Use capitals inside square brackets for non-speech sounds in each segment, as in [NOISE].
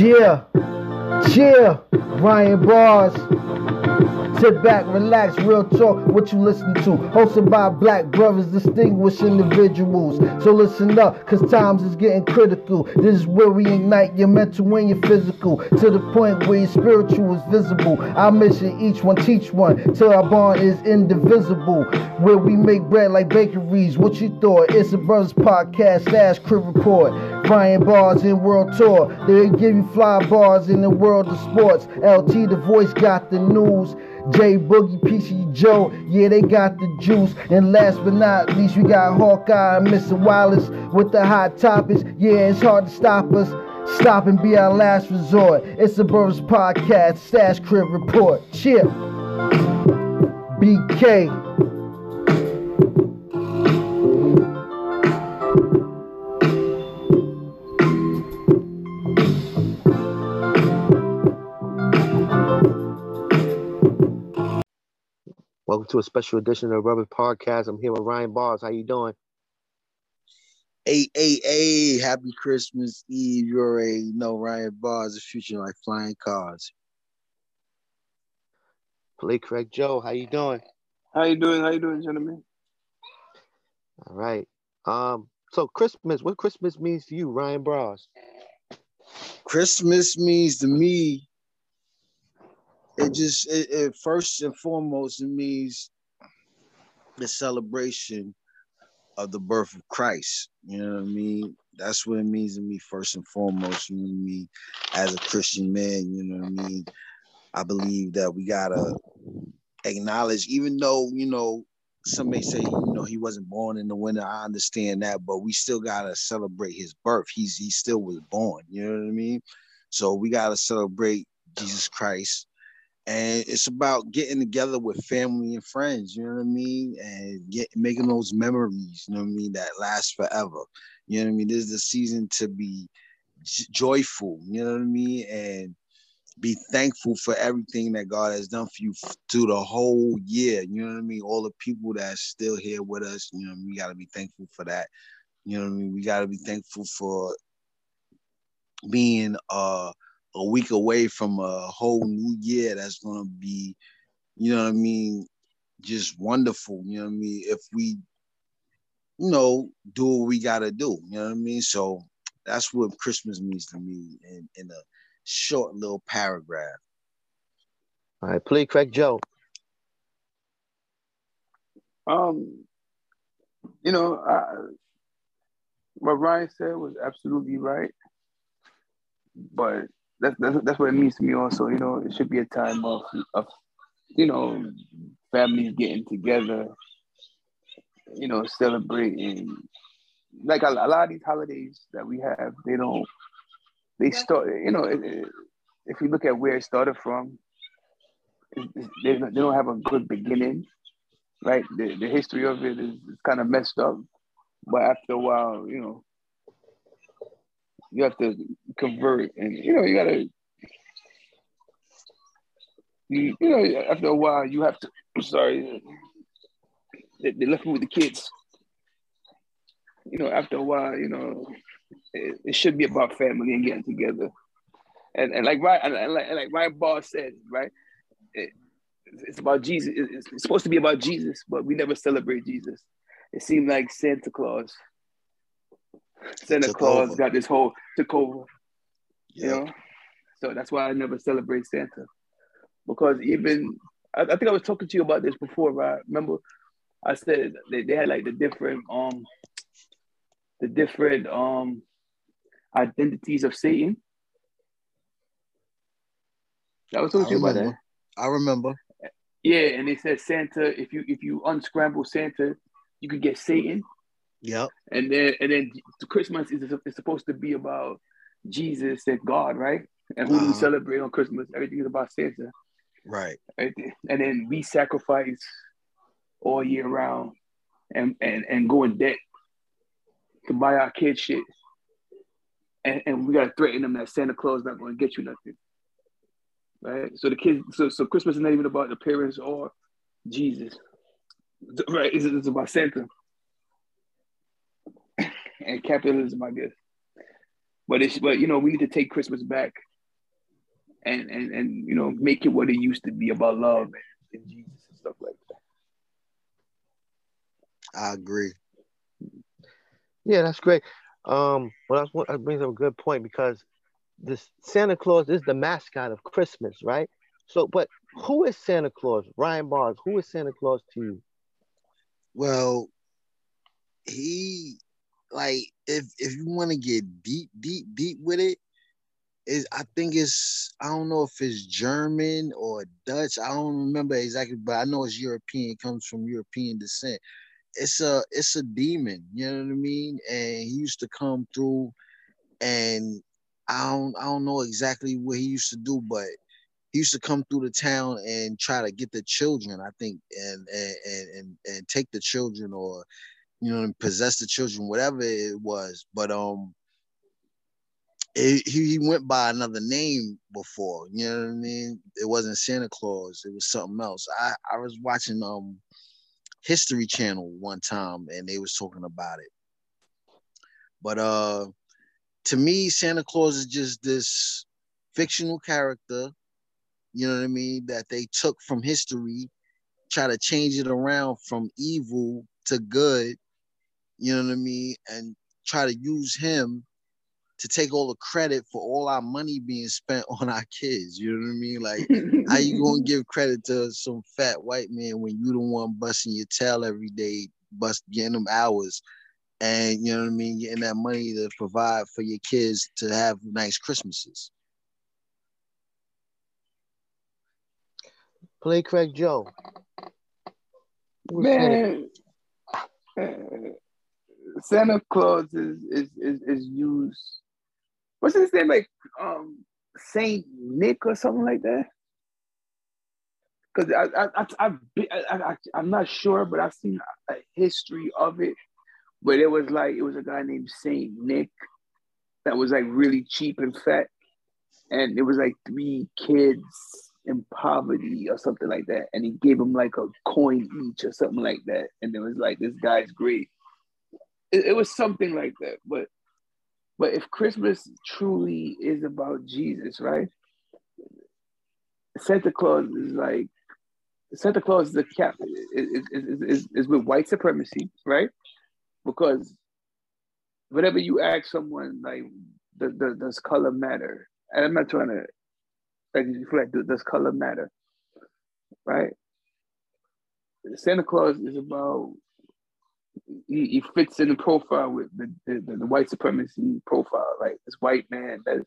Yeah, yeah, Ryan Bars. Sit back, relax, real talk, what you listen to. Hosted by black brothers, distinguished individuals. So listen up, cause times is getting critical. This is where we ignite your mental and your physical. To the point where your spiritual is visible. Our mission, each one teach one, till our bond is indivisible. Where we make bread like bakeries. What you thought? It's a brothers podcast slash crib report. Brian Bars in World Tour. They give you fly bars in the world of sports. LT the voice got the news. J Boogie, PC Joe, yeah, they got the juice. And last but not least, we got Hawkeye and Mr. Wallace with the hot topics. Yeah, it's hard to stop us. Stop and be our last resort. It's the Brothers Podcast, slash Crib Report. Chip. BK. Welcome to a special edition of the Brothers Podcast. I'm here with Ryan Bars. How you doing? Hey, hey, hey, happy Christmas Eve. You already know Ryan Bars, the future like flying cars. Play Craig Joe. How you doing? How you doing? How you doing, gentlemen? All right. Um, so Christmas, what Christmas means to you, Ryan Bars? Christmas means to me, it just it, it first and foremost it means the celebration of the birth of Christ. You know what I mean? That's what it means to me first and foremost. You know what I mean? As a Christian man, you know what I mean? I believe that we gotta acknowledge, even though you know some may say you know he wasn't born in the winter. I understand that, but we still gotta celebrate his birth. He's he still was born. You know what I mean? So we gotta celebrate Jesus Christ and it's about getting together with family and friends you know what i mean? And get making those memories you know what i mean that last forever. You know what i mean? This is the season to be j- joyful you know what i mean? And be thankful for everything that god has done for you through the whole year you know what i mean? All the people that's still here with us you know we got to be thankful for that. You know what i mean? We got to be thankful for being uh a week away from a whole new year that's gonna be, you know what I mean, just wonderful. You know what I mean? If we, you know, do what we gotta do, you know what I mean? So that's what Christmas means to me in, in a short little paragraph. All right, play Craig Joe. Um, you know, I, what Ryan said was absolutely right, but that's, that's that's what it means to me. Also, you know, it should be a time of of you know families getting together, you know, celebrating. Like a, a lot of these holidays that we have, they don't. They start, you know, it, it, if you look at where it started from, it, they, they don't have a good beginning, right? The, the history of it is, is kind of messed up, but after a while, you know, you have to convert and you know you gotta you, you know after a while you have to I'm sorry they, they left me with the kids. You know after a while you know it, it should be about family and getting together. And and like right and, like, like Ryan Ball said right it, it's about Jesus it's supposed to be about Jesus but we never celebrate Jesus. It seemed like Santa Claus Santa Claus over. got this whole took over, you know. So that's why I never celebrate Santa, because even I, I think I was talking to you about this before, right? Remember, I said they, they had like the different um the different um identities of Satan. I was talking I to you about that. I remember. Yeah, and they said Santa, if you if you unscramble Santa, you could get Satan. Yep. And then and then Christmas is, is supposed to be about Jesus and God, right? And who do we Uh-huh. celebrate on Christmas? Everything is about Santa. Right. Right? And then we sacrifice all year round and, and, and go in debt to buy our kids shit. And, and we gotta threaten them that Santa Claus not gonna get you nothing. Right? So the kids so so Christmas is not even about the parents or Jesus. Right? It's, it's about Santa. And capitalism, I guess. But it's but you know we need to take Christmas back and and and you know make it what it used to be about love and, and Jesus and stuff like that. I agree. Yeah, that's great. Um, well, that's, that brings up a good point because this Santa Claus is the mascot of Christmas, right? So, but who is Santa Claus? Ryan Bars, who is Santa Claus to you? Well, he like if if you want to get deep, deep, deep with it, is I think it's I don't know if it's German or Dutch. I don't remember exactly, but I know it's European. It comes from European descent. It's a it's a demon, you know what I mean? And he used to come through, and I don't I don't know exactly what he used to do, but he used to come through the town and try to get the children, I think, and and and and take the children or you know possess the children, whatever it was. But um, it, he went by another name before. You know what I mean? It wasn't Santa Claus. It was something else. I I was watching um History Channel one time and they was talking about it. But uh, to me, Santa Claus is just this fictional character you know what I mean, that they took from history, try to change it around from evil to good, you know what I mean, and try to use him to take all the credit for all our money being spent [LAUGHS] on our kids. You know what I mean? Like, how you gonna [LAUGHS] give credit to some fat white man when you the one busting your tail every day, bust getting them hours, and you know what I mean, getting that money to provide for your kids to have nice Christmases. Play Craig Joe. Man, Santa Claus is, is is is used. What's his name? Like um Saint Nick or something like that. Because I I I, I, I am not sure, but I've seen a history of it. But it was like it was a guy named Saint Nick that was like really cheap and fat, and it was like three kids in poverty or something like that, and he gave them like a coin each or something like that, and it was like this guy's great. It, it was something like that, but but if Christmas truly is about Jesus, right? Santa Claus is like Santa Claus is the cap is, is, is, is with white supremacy, right? Because whatever you ask someone, like, does, does color matter? And I'm not trying to like reflect does color matter right santa claus is about he, he fits in the profile with the, the, the white supremacy profile like this white man that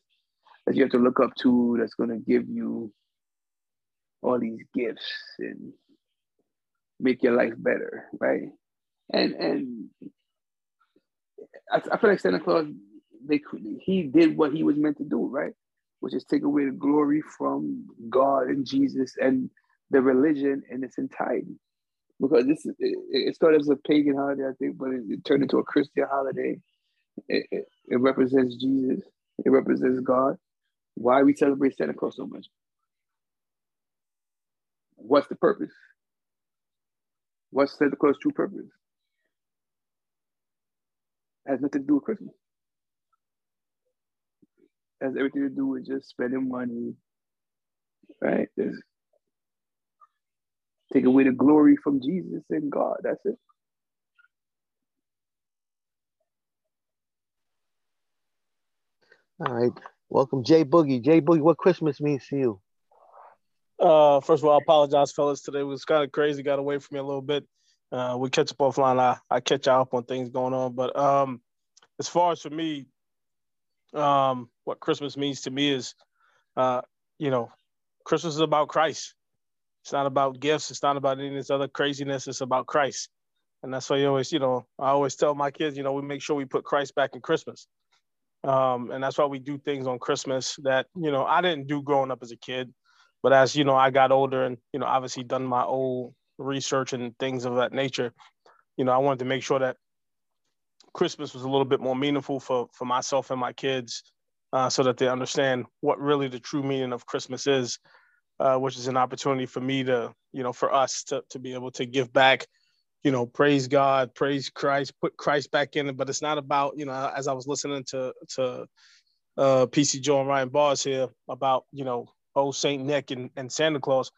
that you have to look up to that's going to give you all these gifts and make your life better right and and I, I feel like santa claus they he did what he was meant to do right which is take away the glory from God and Jesus and the religion in its entirety. Because this is, it, it started as a pagan holiday, I think, but it, it turned into a Christian holiday. It, it, it, represents Jesus. It represents God. Why we celebrate Santa Claus so much? What's the purpose? What's Santa Claus' true purpose? It has nothing to do with Christmas It has everything to do with just spending money, right? Just take away the glory from Jesus and God. That's it. All right. Welcome, Jay Boogie. Jay Boogie, what Christmas means to you? Uh, first of all, I apologize, fellas. Today was kind of crazy. Got away from me a little bit. Uh, we catch up offline. I, I catch up on things going on. But um, as far as for me, um, what Christmas means to me is, uh, you know, Christmas is about Christ. It's not about gifts. It's not about any of this other craziness. It's about Christ. And that's why you always, you know, I always tell my kids, you know, we make sure we put Christ back in Christmas. Um, and that's why we do things on Christmas that, you know, I didn't do growing up as a kid. But as, you know, I got older and, you know, obviously done my old research and things of that nature, you know, I wanted to make sure that Christmas was a little bit more meaningful for for myself and my kids, uh, so that they understand what really the true meaning of Christmas is, uh, which is an opportunity for me to, you know, for us to to be able to give back, you know, praise God, praise Christ, put Christ back in it. But it's not about, you know, as I was listening to to uh, PC Joe and Ryan Bars here about, you know, old Saint Nick and, and Santa Claus,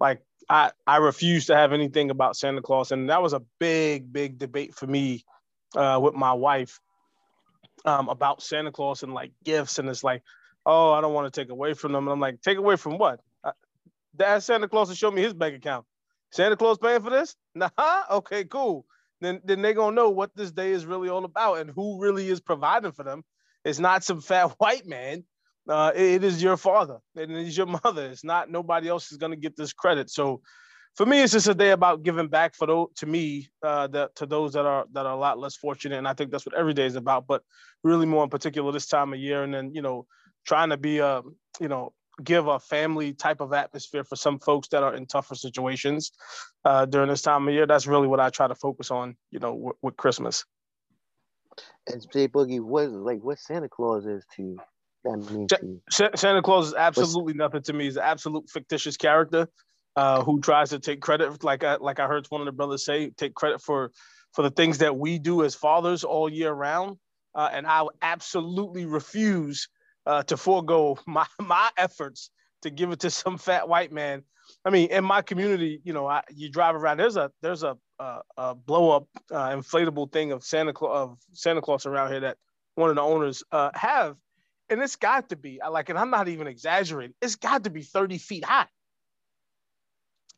like I I refuse to have anything about Santa Claus, and that was a big big debate for me uh, with my wife um, about Santa Claus and like gifts, and it's like, oh, I don't want to take away from them, and I'm like, take away from what? Uh, ask Santa Claus to show me his bank account. Santa Claus paying for this? [LAUGHS] Nah, okay, cool. Then then they gonna know what this day is really all about and who really is providing for them. It's not some fat [LAUGHS] white man uh, it is your father and it is your mother. It's not nobody else is to get this credit. So for me, it's just a day about giving back for those to me, uh, to those that are that are a lot less fortunate. And I think that's what every day is about. But really, more in particular, this time of year, and then you know, trying to be a you know give a family type of atmosphere for some folks that are in tougher situations uh, during this time of year. That's really what I try to focus on. You know, w- with Christmas. And Jay Boogie, what like what Santa Claus is to you? Santa Claus is absolutely What's... nothing to me. He's an absolute fictitious character uh, who tries to take credit, like I, like I heard one of the brothers say, take credit for for the things that we do as fathers all year round. Uh, and I absolutely refuse uh, to forego my [LAUGHS] my efforts to give it to some fat white man. I mean, in my community, you know, I, you drive around. There's a there's a, a, a blow up uh, inflatable thing of Santa Claus of Santa Claus around here that one of the owners uh, have and it's got to be I like, and I'm not even exaggerating, it's got to be 30 feet high.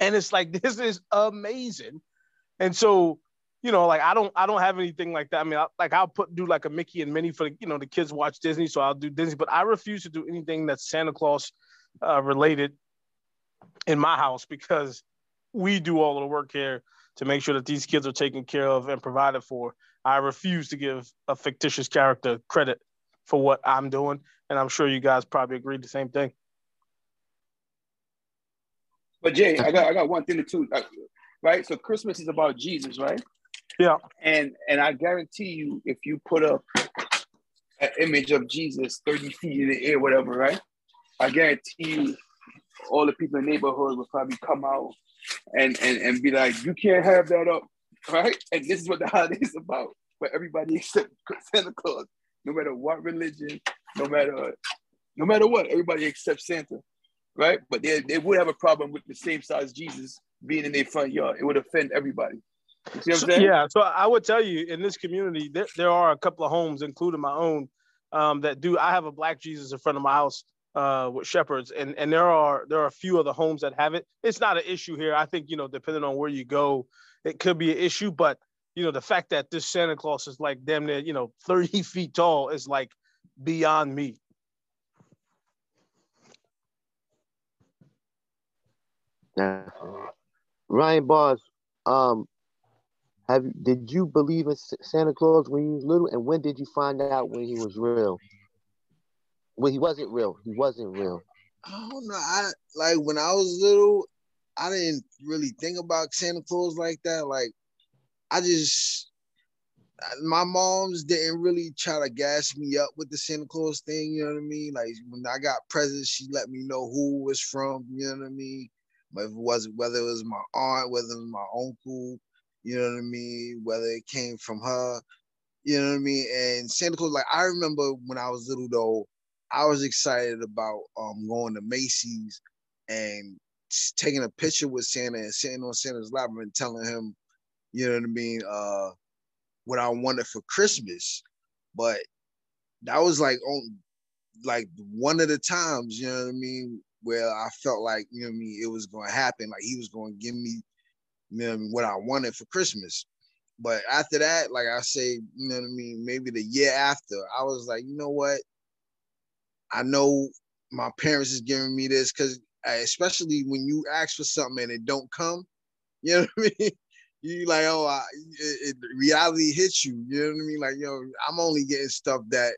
And it's like [LAUGHS] this is amazing. And so, you know, like I don't I don't have anything like that. I mean, I, like I'll put do like a Mickey and Minnie for the, you know the kids watch Disney, so I'll do Disney, but I refuse to do anything that's Santa Claus uh, related in my house because we do all of the work here to make sure that these kids are taken care of and provided for. I refuse to give a fictitious character credit for what I'm doing. And I'm sure you guys probably agreed the same thing. But Jay, I got I got one thing to two, uh, right? So Christmas is about Jesus, right? Yeah. And and I guarantee you, if you put up an image of Jesus 30 [LAUGHS] feet in the air, whatever, right? I guarantee you all the people in the neighborhood will probably come out and, and, and be like, you can't have that up, [LAUGHS] right? And this is what the [LAUGHS] holiday is about for everybody except Santa Claus no matter what religion, no matter no matter what, everybody accepts Santa, right? But they, they would have a problem with the same size Jesus being in their front yard. It would offend everybody. So, yeah, so I would tell you in this community, there, there are a couple of homes, including my own, um, that do. I have a black Jesus in front of my house uh, with shepherds, and and there are there are a few other homes that have it. It's not an issue here. I think you know, depending on where you go, it could be an issue, but you know, the fact that this Santa Claus is like damn near, you know, [LAUGHS] 30 feet tall is like beyond me. Yeah. Ryan Bars, um, have did you believe in Santa Claus when you was little, and when did you find out when he was real? When he wasn't real, he wasn't real. I don't know. I like when I was little, I didn't really think about Santa Claus like that. Like I just my moms didn't really try to gas me up with the Santa Claus thing, you know what I mean? Like when I got presents, she let me know who was from, you know what I mean? But it wasn't whether it was my aunt, whether it was my uncle, you know what I mean, whether it came from her, you know what I mean? And Santa Claus, like I remember when I was little though, I was excited about um going to Macy's and taking a picture with Santa and sitting on Santa's lap and telling him you know what I mean, uh, what I wanted for Christmas. But that was like on like one of the times, you know what I mean, where I felt like, you know what I mean, it was gonna happen. Like he was gonna give me, you know, what I wanted for Christmas. But after that, like I say, you know what I mean, maybe the year after, I was like, you know what? I know my parents is giving me this because eh, especially when you ask for something and it don't come, [LAUGHS] you know what I mean? you like, oh, I, it, it, reality hits you. You know what I mean? Like, yo, I'm only getting stuff that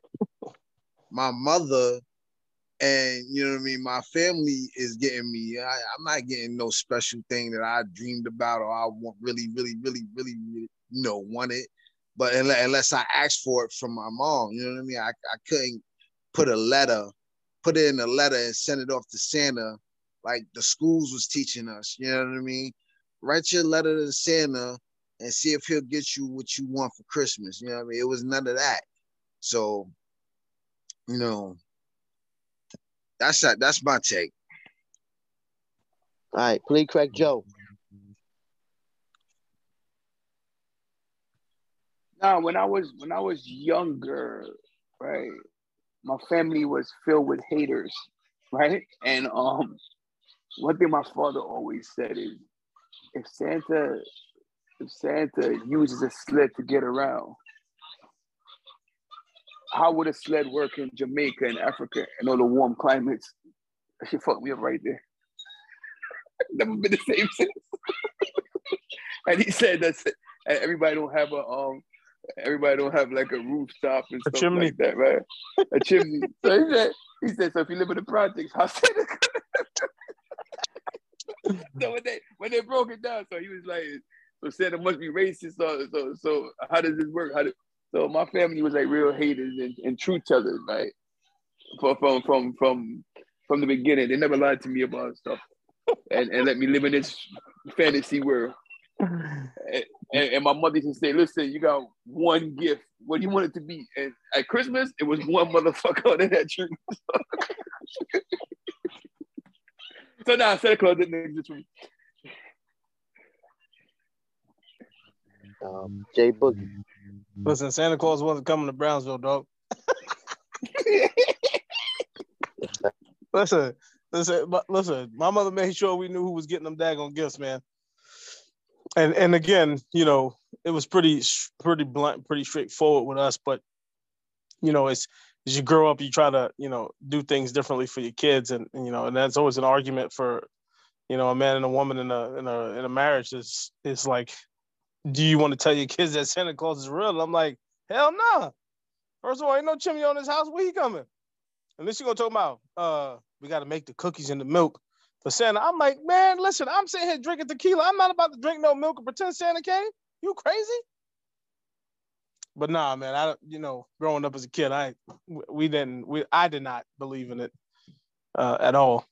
my mother and you know what I mean. My family is getting me. I, am not getting no special thing that I dreamed about or I want really, really, really, really, really you know, wanted. But unless, I asked for it from my mom, you know what I mean. I, I couldn't put a letter, put it in a letter and send it off to Santa, like the schools was teaching us. You know what I mean? write your letter to Santa and see if he'll get you what you want for Christmas. You know what I mean? It was none of that. So, you know, that's that. That's my take. All right, please crack Joe. Now, when I was when I was younger, right, my family was filled with haters, right? And um, one thing my father always said is, if Santa, if Santa uses a sled to get around, how would a sled work in Jamaica and Africa and all the warm climates? That shit fucked me up right there. [LAUGHS] Never been the same since. [LAUGHS] and he said that everybody don't have a um everybody don't have like a rooftop and A stuff chimney. like that, right? A chimney. [LAUGHS] So he said, he said, so if you live in the projects, how Santa So when they when they broke it down, so he was like, so Santa must be racist. So so so how does this work? How do, so my family was like real haters and, and truth tellers, right? From from from from from the beginning. They never lied to me about stuff. And and let me live in this fantasy world. And, and, my mother used to say, listen, you got one gift. What do you want it to be? And at Christmas, it was one motherfucker under [LAUGHS] that tree. [LAUGHS] so now Santa Claus didn't exist for me. Um, Jay Boogie. Mm-hmm. Listen, Santa Claus wasn't coming to Brownsville, dog. [LAUGHS] Listen, listen, listen. My mother made sure we knew who was getting them daggone gifts, man. And and again, you know, it was pretty pretty blunt, pretty straightforward with us. But you know, it's as you grow up, you try to you know do things differently for your kids, and, and you know, and that's always an argument for you know a man and a woman in a in a in a marriage. Is is like, do you want to tell your kids that Santa Claus is real? I'm like, hell no. Nah. First of all, ain't no chimney on this house. Where he coming? And then she gonna talk about, uh, we got to make the cookies and the milk for Santa. I'm like, man, listen, I'm sitting here drinking tequila. I'm not about to drink no milk and pretend Santa came. You crazy? But nah, man, I you know, growing up as a kid, I we didn't we I did not believe in it uh, at all.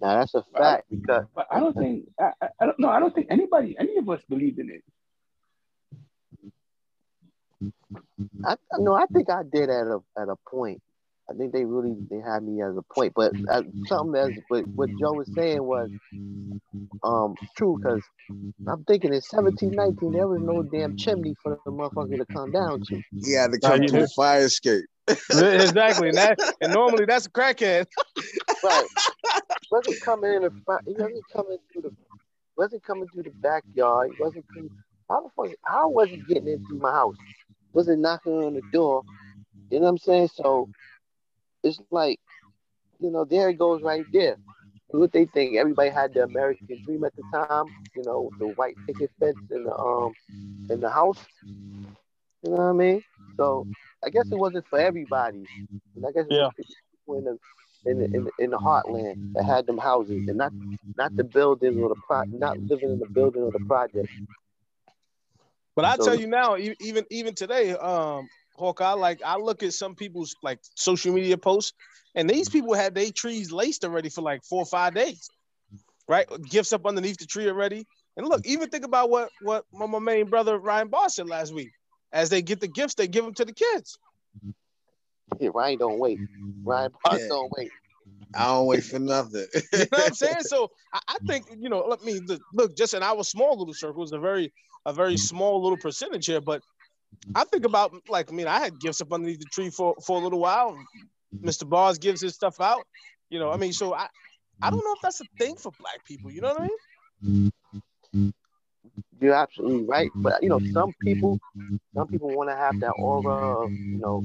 Now that's a fact because But I don't think I, I, I don't know. I don't think anybody, any of us, believed in it. I no, I think I did at a at a point. I think they really they had me as a point, but uh, something as what, what Joe was saying was um true because I'm thinking in 1719 there was no damn chimney for the motherfucker to come down to. Yeah, had to come to the fire escape. [LAUGHS] exactly. And, that, and normally that's a crackhead. [LAUGHS] Right. [LAUGHS] wasn't coming in the front. He wasn't coming through the. Wasn't coming through the backyard. He wasn't. Coming, how the fuck? How was he getting into my house? Wasn't knocking on the door. You know what I'm saying? So it's like, you know, there it goes right there. What they think? Everybody had the American dream at the time. You know, the white picket fence in the um in the house. You know what I mean? So I guess it wasn't for everybody. And I guess it was people in the in the, in the in the heartland that had them houses and not not the buildings or the pro not living in the building or the project. But I So- tell you now, even even today, um, Hawkeye, like I look at some people's like social media posts, and these people had their trees laced already for like four or five days, right? Gifts up underneath the tree already. And look, even think about what what my, my main brother Ryan Boss said last week. As they get the gifts, they give them to the kids. Yeah, [LAUGHS] Ryan don't wait. Ryan Park Yeah. don't wait. I don't wait for nothing. You know what I'm saying? [LAUGHS] So I, I think you know, let me look, look just in our small little circle is a very a very mm-hmm. small little percentage here, but I think about like I mean, I had gifts up underneath the tree for for a little while. Mr. Bars gives his stuff out. You know, I mean, so I I don't know if that's a thing for black people. You know what I mean? You're absolutely right. But you know, some people some people want to have that aura of you know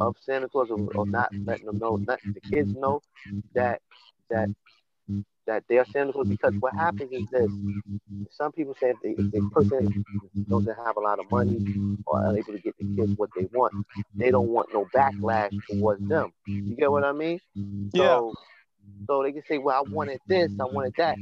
of Santa Claus or, or not letting them know, letting the kids know that that that they're Santa Claus because what happens is this. Some people say if, they, if the person doesn't have a lot of money or are able to get the kids what they want, they don't want no backlash towards them. You get what I mean? Yeah. So, so they can say, "Well, I wanted this, I wanted that,"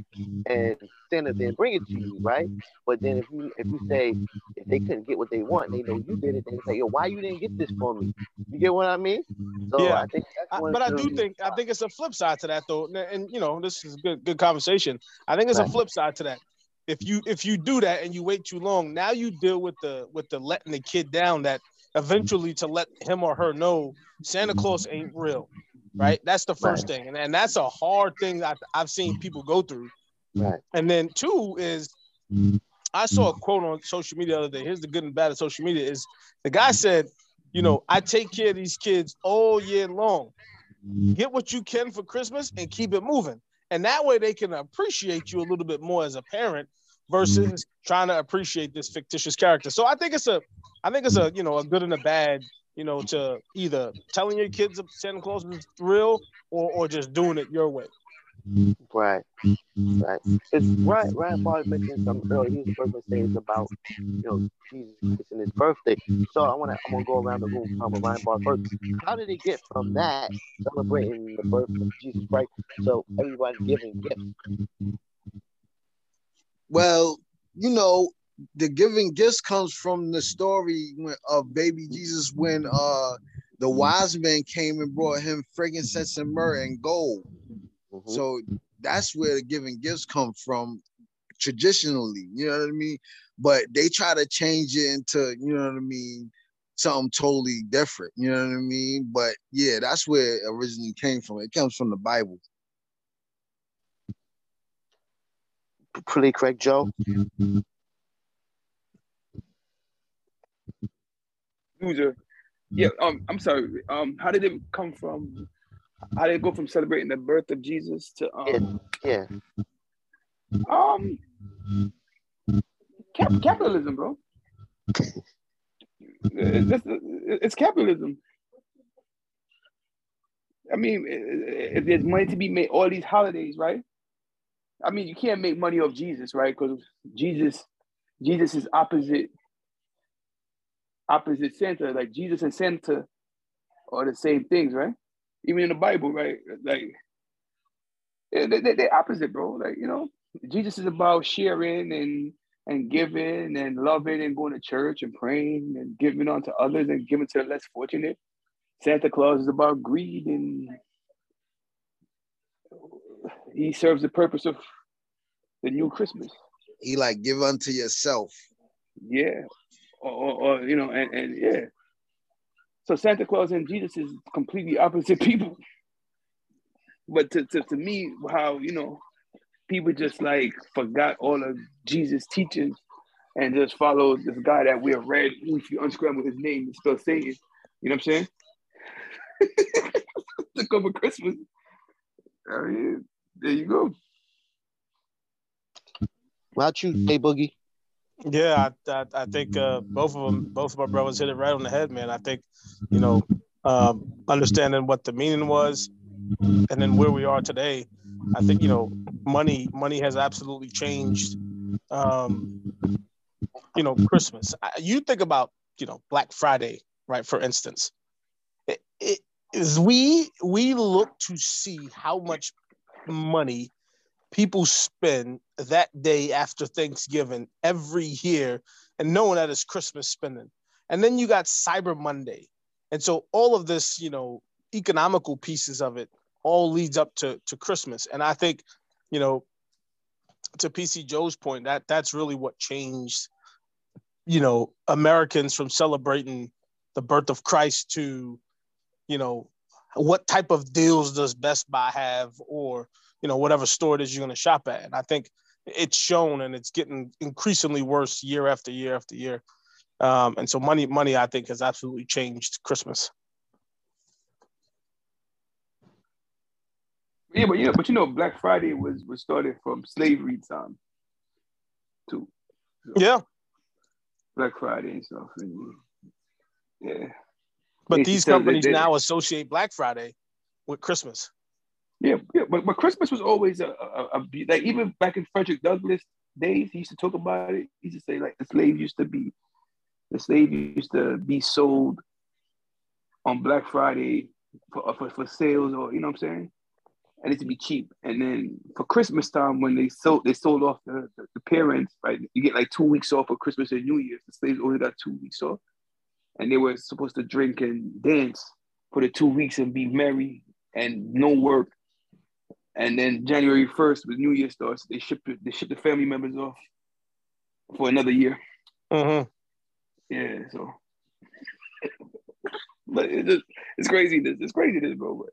and Santa didn't bring it to you, right? But then if you if you say if they couldn't get what they want, they know you did it. They say, "Yo, why you didn't get this for me?" You get what I mean? So Yeah. I think I, but I do think I think it's a flip side to that though, and, and you know this is a good good conversation. I think it's a flip side to that. If you if you do that and you wait too long, now you deal with the with the letting the kid down. That eventually to let him or her know Santa Claus ain't real. Right? Mm-hmm. That's the first Right. thing, and, and that's a hard thing I've, I've seen mm-hmm. people go through. Right. And then two is mm-hmm. I saw a quote on social media the other day. Here's the good and bad of social media is the guy said, you know, I take care of these kids all year long. Get what you can for Christmas and keep it moving. And that way they can appreciate you a little bit more as a parent versus trying to appreciate this fictitious character. So I think it's a I think it's a, you know, a good and a bad, you know, mm. to either telling your kids that Santa Claus is real or or just doing it your way. Right, right. It's right. Ryan Barr mentioned something earlier. He was first saying about you know Jesus Christ and his birthday. So I want to I'm gonna go around the room talking about Ryan Barr first. How did he get from that celebrating the birth of Jesus Christ? So everybody giving gifts. Well, you know, the giving gifts comes from the story of baby Jesus when uh the wise men came and brought him frankincense and myrrh and gold. Mhm. So that's where the giving gifts come from traditionally, you know what I mean? But they try to change it into, you know what I mean, something totally different, you know what I mean? But yeah, that's where it originally came from. It comes from the Bible. Pretty correct, Joe. Loser. Yeah. Um. I'm sorry. Um. How did it come from? How did it go from celebrating the birth of Jesus to um Yeah. um cap- capitalism, bro? It's, it's capitalism. I mean, if there's money to be made, all these holidays, right? I mean, you can't make money off Jesus, right? Because Jesus, Jesus is opposite, opposite Santa. Like Jesus and Santa are the same things, right? Even in the Bible, right? Like yeah, they, they, they're opposite, bro. Like you know, Jesus is about sharing and and giving and loving and going to church and praying and giving on to others and giving to the less fortunate. Santa Claus is about greed and he serves the purpose of the new Christmas. He like give unto yourself. Yeah. Or, or, you know, and, and yeah. So Santa Claus and Jesus is completely opposite [LAUGHS] people. But to, to, to me, how, you know, people just like forgot all of Jesus' teachings and just followed this guy that we have read, if you unscramble his name, is still saying. You know what I'm saying? [LAUGHS] to cover Christmas. I mean, there you go. About you, Jay Boogie. Yeah, I, I, I think uh, both of them, both of my brothers hit it right on the head, man. I think, you know, um, understanding what the meaning was, and then where we are today, I think you know, money money has absolutely changed. Um, you know, Christmas. You think about you know Black Friday, right? For instance, it, it is we we look to see how much money people spend that day after Thanksgiving every year and knowing that it's Christmas spending. And then you got Cyber Monday. And so all of this, you know, economical pieces of it all leads up to, to Christmas. And I think, you know, to PC Joe's point, that that's really what changed, you know, Americans from celebrating the birth of Christ to, you know, what type of deals does Best Buy have or you know whatever store it is you're going to shop at and i think it's shown and it's getting increasingly worse year after year after year um, and so money money i think has absolutely changed christmas Yeah, but you know, but you know, Black Friday was was started from slavery time, too. yeah Black Friday and stuff. And, yeah, but these companies now associate black friday with christmas yeah, yeah. But, but Christmas was always a, a, a like even back in Frederick Douglass days, he used to talk about it. He used to say like the slave used to be, the slave used to be sold on Black Friday for uh, for, for sales or you know what I'm saying, and it to be cheap. And then for Christmas time when they sold they sold off the, the, the parents right, you get like two weeks off for Christmas and New Year's. The slaves only got two weeks off, and they were supposed to drink and dance for the two weeks and be merry and no work. And then January 1st, when New Year starts, they ship it, they ship the family members off for another year. mm-hmm. Yeah, so but it's just it's crazy this it's crazy this bro. But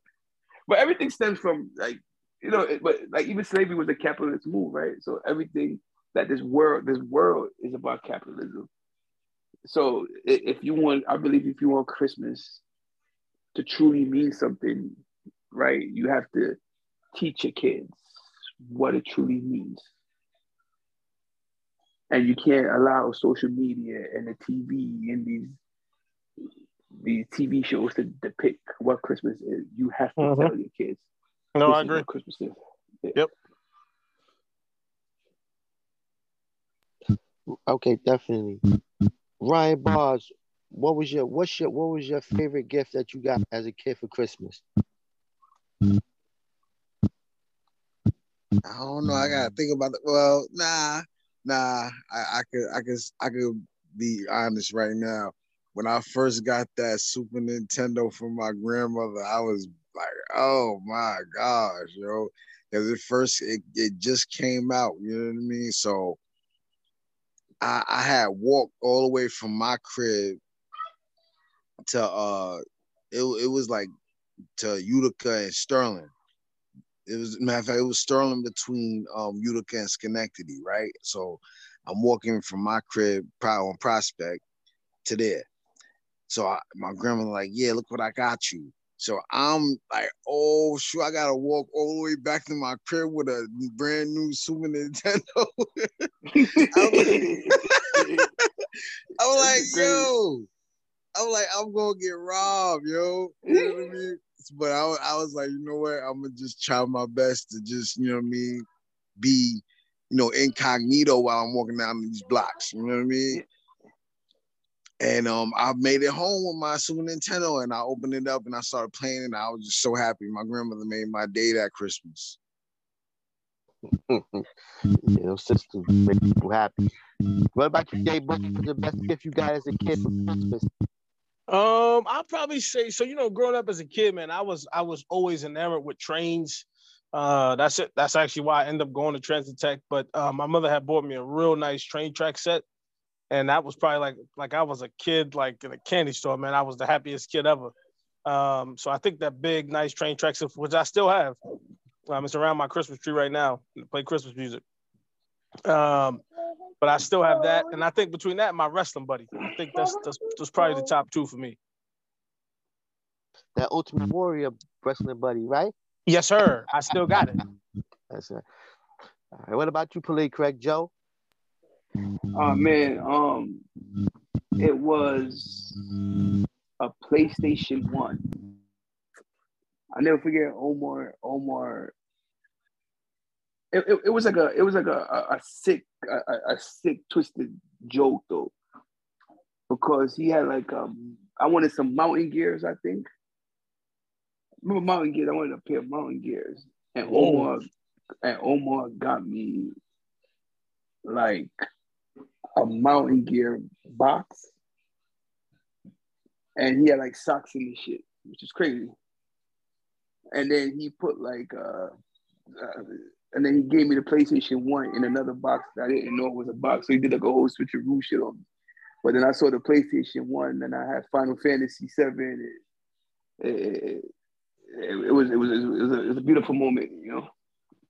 but everything stems from like you know, but like even slavery was a capitalist move, right? So everything that this world, this world is about capitalism. So if you want, I believe if you want Christmas to truly mean something, right, you have to teach your kids what it truly means. And you can't allow social media and the TV and these these TV shows to depict what Christmas is. You have to mm-hmm. tell your kids. No, I agree. Christmas is. Yeah. Yep. Okay, definitely. Ryan Bars, what was your what's your what was your favorite gift that you got as a kid for Christmas? I don't know. I gotta think about it. Well, nah, nah. I, I could I could I could be honest right now. When I first got that Super Nintendo from my grandmother, I was like, oh my gosh, yo. Because at first it, it just came out, you know what I mean? So I, I had walked all the way from my crib to uh it, it was like to Utica and Sterling. It was matter of fact, it was Sterling between um Utica and Schenectady, right? So I'm walking from my crib probably on Prospect to there. So I, my grandma like, yeah, look what I got you. So I'm like, oh shoot, I gotta walk all the way back to my crib with a brand new Super Nintendo. [LAUGHS] I'm like, [LAUGHS] I'm like yo, I'm like, I'm gonna get robbed, yo. You know what I mean? But I, I was like, you know what? I'm gonna just try my best to just, you know what I mean, be, you know, incognito while I'm walking down these blocks. You know what I mean? And um, I made it home with my Super Nintendo, and I opened it up and I started playing, and I was just so happy. My grandmother made my day that Christmas. [LAUGHS] you know, sisters make people happy. What about you, Jay? What's the best gift you got as a kid for Christmas? Um, I'll probably say so. You know, growing up as a kid, man, I was I was always enamored with trains. Uh, that's it. That's actually why I ended up going to Transit Tech. But uh, my mother had bought me a real nice train track set and that was probably like like I was a kid like in a candy store, man. I was the happiest kid ever. Um, so I think that big, nice train tracks, which I still have, um, it's around my Christmas tree right now. Play Christmas music. Um, but I still have that, and I think between that and my wrestling buddy, I think that's that's, that's probably the top two for me. That Ultimate Warrior wrestling buddy, right? Yes, sir. I still got it. That's right. All right. What about you, Police Craig Joe? Oh man, um, it was a PlayStation One. I never forget Omar. Omar. It, it, it was like a it was like a, a, a sick a, a, sick twisted joke though, because he had like um I wanted some mountain gears I think. Remember mountain gears? I wanted a pair of mountain gears, and Omar and Omar got me like a mountain gear box, and he had like socks in the shit, which is crazy. And then he put like, uh, uh, and then he gave me the PlayStation One in another box that I didn't know it was a box. So he did like a whole switcheroo shit on me. But then I saw the PlayStation One, and I had Final Fantasy Seven. It, it, it, it, was it was it was, a, it was a beautiful moment, you know.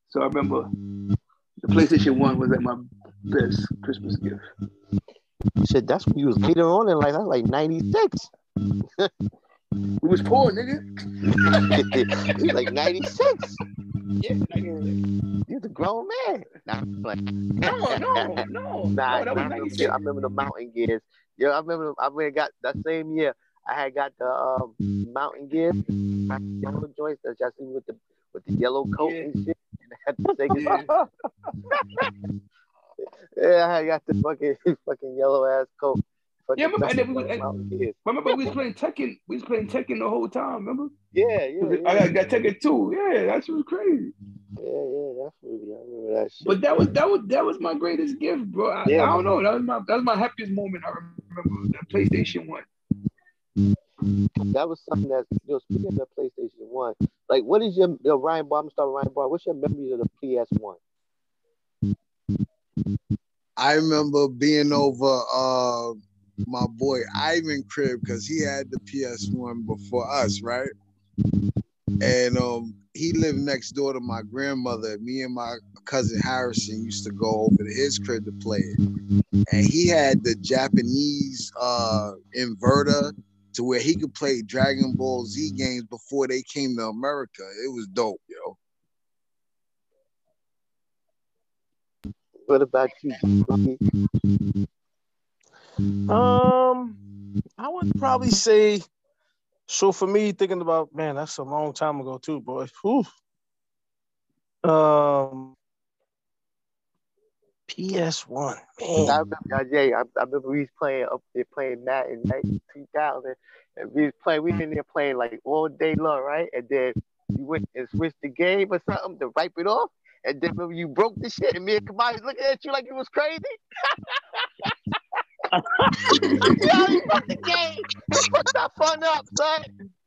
So I remember the PlayStation One was like my best Christmas gift. Shit, that's when you was later on in life. That's like '96. [LAUGHS] we was poor, nigga. [LAUGHS] like '96. Yeah, you're the grown man. Nah, like, no, no, no. Nah, no, I, remember the mountain gears. Yeah, I remember. I mean, got that same year. I had got the um, mountain gears, yellow joints that y'all see with the with the yellow coat yeah. and shit. And I had to take it. yeah. [LAUGHS] yeah, I got the fucking [LAUGHS] fucking yellow ass coat. Yeah, remember, and then we was, remember we was playing Tekken. We was playing Tekken the whole time. Remember? Yeah, yeah. yeah. I got, got Tekken too. Yeah, that shit was crazy. Yeah, yeah, absolutely. I remember that shit. But that was that was that was my greatest gift, bro. I, yeah, I don't know. That was my that was my happiest moment. I remember the PlayStation One. That was something that you know. Speaking of the PlayStation One, like, what is your, your Ryan Bar? I'm starting Ryan Bar. What's your memories of the PS One? I remember being over uh, my boy Ivan crib because he had the PS1 before us, right? and um, he lived next door to my grandmother. Me and my cousin Harrison used to go over to his crib to play it, and he had the Japanese uh, inverter to where he could play Dragon Ball Z games before they came to America. It was dope, yo. What about you? Um, I would probably say. So for me, thinking about man, that's a long time ago too, boy. Whew. Um, PS One, I man. remember, uh, Jay, I, I remember we was playing up there playing that in like 2000, and we was playing, we in there playing like all day long, right? And then you went and switched the game or something to wipe it off, and then remember you broke the shit, and me and Kamai was looking at you like it was crazy. [LAUGHS] Yo, you broke the game. Put that fun up, son.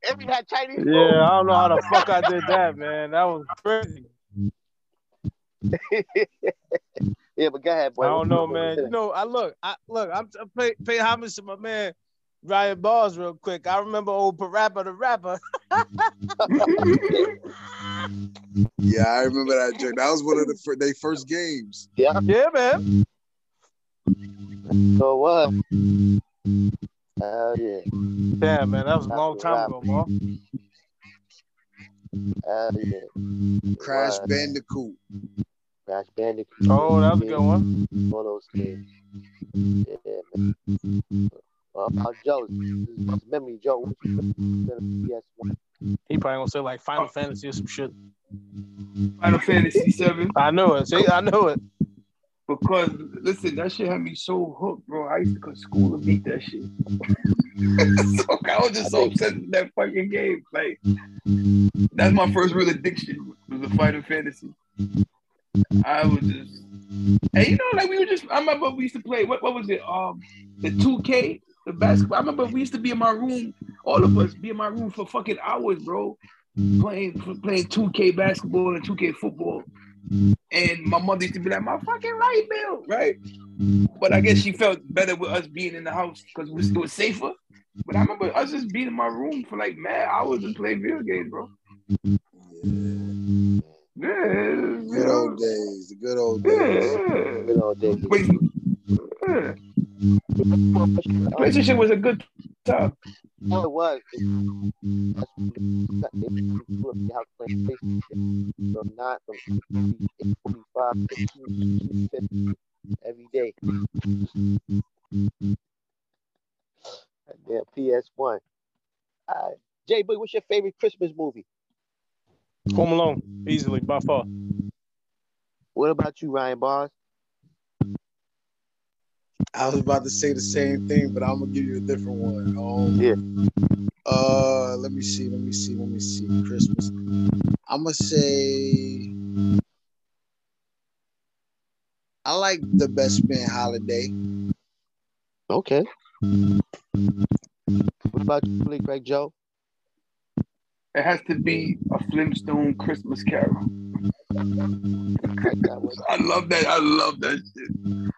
And we had Chinese food. Yeah, I don't know how the fuck I did that, man. That was crazy. [LAUGHS] yeah, but go ahead, boy. I don't know, man. You know, I look, I look, I'm I pay, pay homage to my man Ryan Bars real quick. I remember old Parappa the rapper. [LAUGHS] Yeah, I remember that joke. That was one of the fir- they first games. Yeah, yeah, man. Mm. So what? Hell yeah. Damn, man, that was a long time ago, bro. Hell yeah. Crash Wow. Bandicoot. Crash Bandicoot. Oh, that was a good one. One of those games. Yeah, man. Well, about Joe, this is memory, Joe. Yes, one. He probably gonna say like Final Fantasy or some shit. Final Fantasy Seven. I know it. See, I know it. Because listen, that shit had me so hooked, bro. I used to go to school and beat that shit. [LAUGHS] so I was just so obsessed with that fucking game. Like that's my first real addiction was the Final Fantasy. I was just and you know, like we were just I remember we used to play what what was it? Um the 2K, the basketball. I remember we used to be in my room, all of us be in my room for fucking hours, bro. Playing playing 2K basketball and 2K football. And my mother used to be like, my fucking right, Bill, right? But I guess she felt better with us being in the house because it was, safer. But I remember us just being in my room for like mad hours and playing video games, bro. Yeah, Good know, old days. The good old days. yeah. Good old days. Wait, yeah. PlayStation was a good it was? That's how to play PlayStation from nine from eight forty-five to two fifty every day. Yeah, PS One. Uh, Jay Boy, what's your favorite Christmas movie? Home Alone, easily by far. What about you, Ryan Bars? I was about to say the same thing, but I'm gonna give you a different one. Um, Yeah. Uh, let me see. Let me see. Let me see. Christmas. I'm gonna say. I like the best man holiday. Okay. What about you, Blake Greg Joe? It has to be a Flintstone Christmas Carol. I like that one. [LAUGHS] I love that. I love that shit.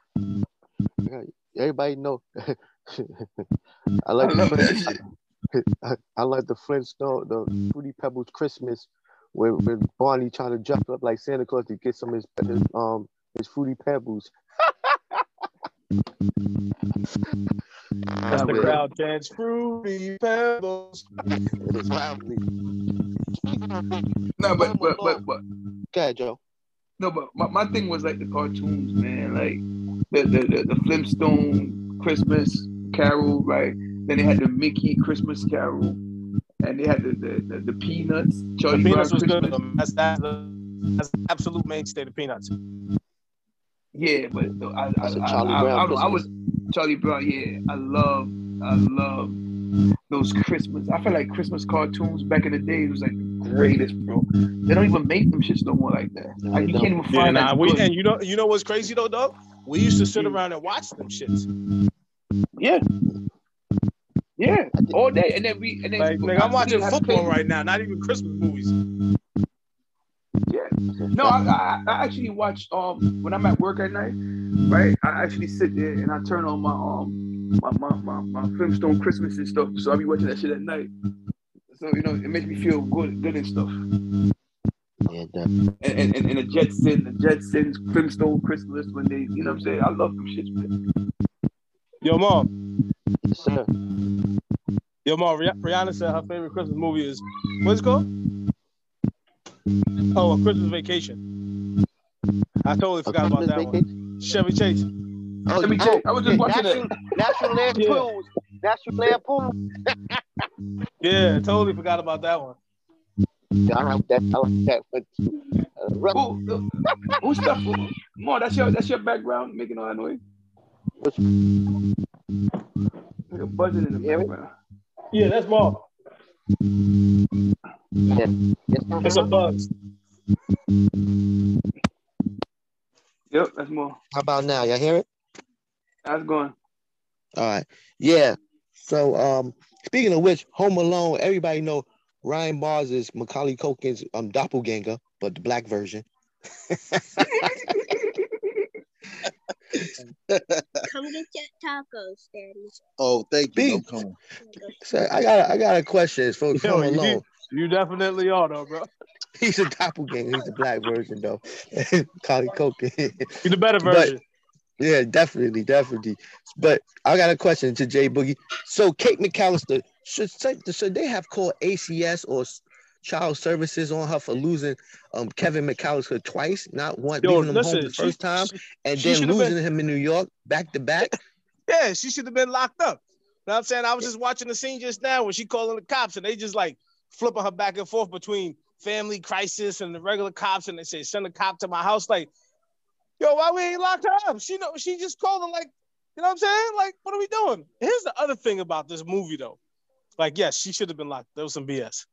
Everybody know. I [LAUGHS] I like the love that I, I like the Flintstone, the Fruity Pebbles Christmas, where, where Barney trying to dress up like Santa Claus to get some of his, his um his Fruity Pebbles. That's the crowd dance. Fruity Pebbles. His family. No, but but but but Go ahead, Joe. no, but my, my thing was like the cartoons, man. Like the the, the, the Flintstone Christmas Carol, right? Then they had the Mickey Christmas Carol, and they had the the, the, the Peanuts. The Peanuts Brown was good. Christmas. though. That's that's the that's the absolute mainstay. The Peanuts. Yeah, but the- I I, That's Charlie I, Brown I, I, was Charlie Brown. Yeah, I love I love those Christmas. I feel like Christmas cartoons back in the day was like the greatest, bro. They don't even make them shits no more like that. Like you can't even Yeah, find nah, that. we good. and you know you know what's crazy though, dog? We used to sit around and watch them shits. Yeah. Yeah, all day, and then we and then Like, we nigga, I'm watching football right now, not even Christmas movies. Yeah. No, I, I, I actually watch um when I'm at work at night, right? I actually sit there and I turn on my um my my my, my Flintstone Christmas and stuff. So I'll be watching that shit at night. so you know it makes me feel good, good and stuff. Yeah, definitely. And and, and, and the Jetsons, the Jetsons, Flintstone Christmas when they, you know what I'm saying? I love them shits, man. Yo, mom. Yes, sir. Yo, mom. Rih- Rihanna said her favorite Christmas movie is what's it called? Oh, a Christmas Vacation. I totally forgot about Christmas that one. Chevy Chase. Oh, Let me oh. I was just watching National, National Lampoon. National Lampoon. [LAUGHS] Yeah, totally forgot about that one. Yeah, I like that. I like that one too. Uh, Russ- Who, who's stuff? More, that's your that's your background making all that noise. Which- Like a buzzing in the Hear me? background. Yeah, that's mom. yes, yes, sir. It's a buzz. Yep, that's more. How about now? Y'all hear it? That's going. All right. Yeah. So um speaking of which, Home Alone, everybody know Ryan Bars is Macaulay Culkin's um doppelganger, but the black version. [LAUGHS] Come get your tacos, Daddy. Oh, thank you. I'm Big- coming. So I got I got a question for Yo, Home you- Alone. You definitely are, though, bro. [LAUGHS] He's a doppelganger. He's the black version though. [LAUGHS] Macaulay Culkin. You the better But- version. Yeah, definitely, definitely. But I got a question to Jay Boogie. So Kate McAllister should should they have called ACS or Child Services on her for losing um Kevin McAllister twice, not one Yo, leaving him listen, home the she- first time, she- and she then losing been- him in New York back to back. [LAUGHS] Yeah, she should have been locked up. You know what I'm saying? I was just watching the scene just now when she calling the cops and they just like flipping her back and forth between family crisis and the regular cops and they say send a cop to my house. Like, yo, why we ain't locked her up? She know she just called her like, you know what I'm saying? Like, what are we doing? Here's the other thing about this movie though. Like, yes, she should have been locked. There was some BS.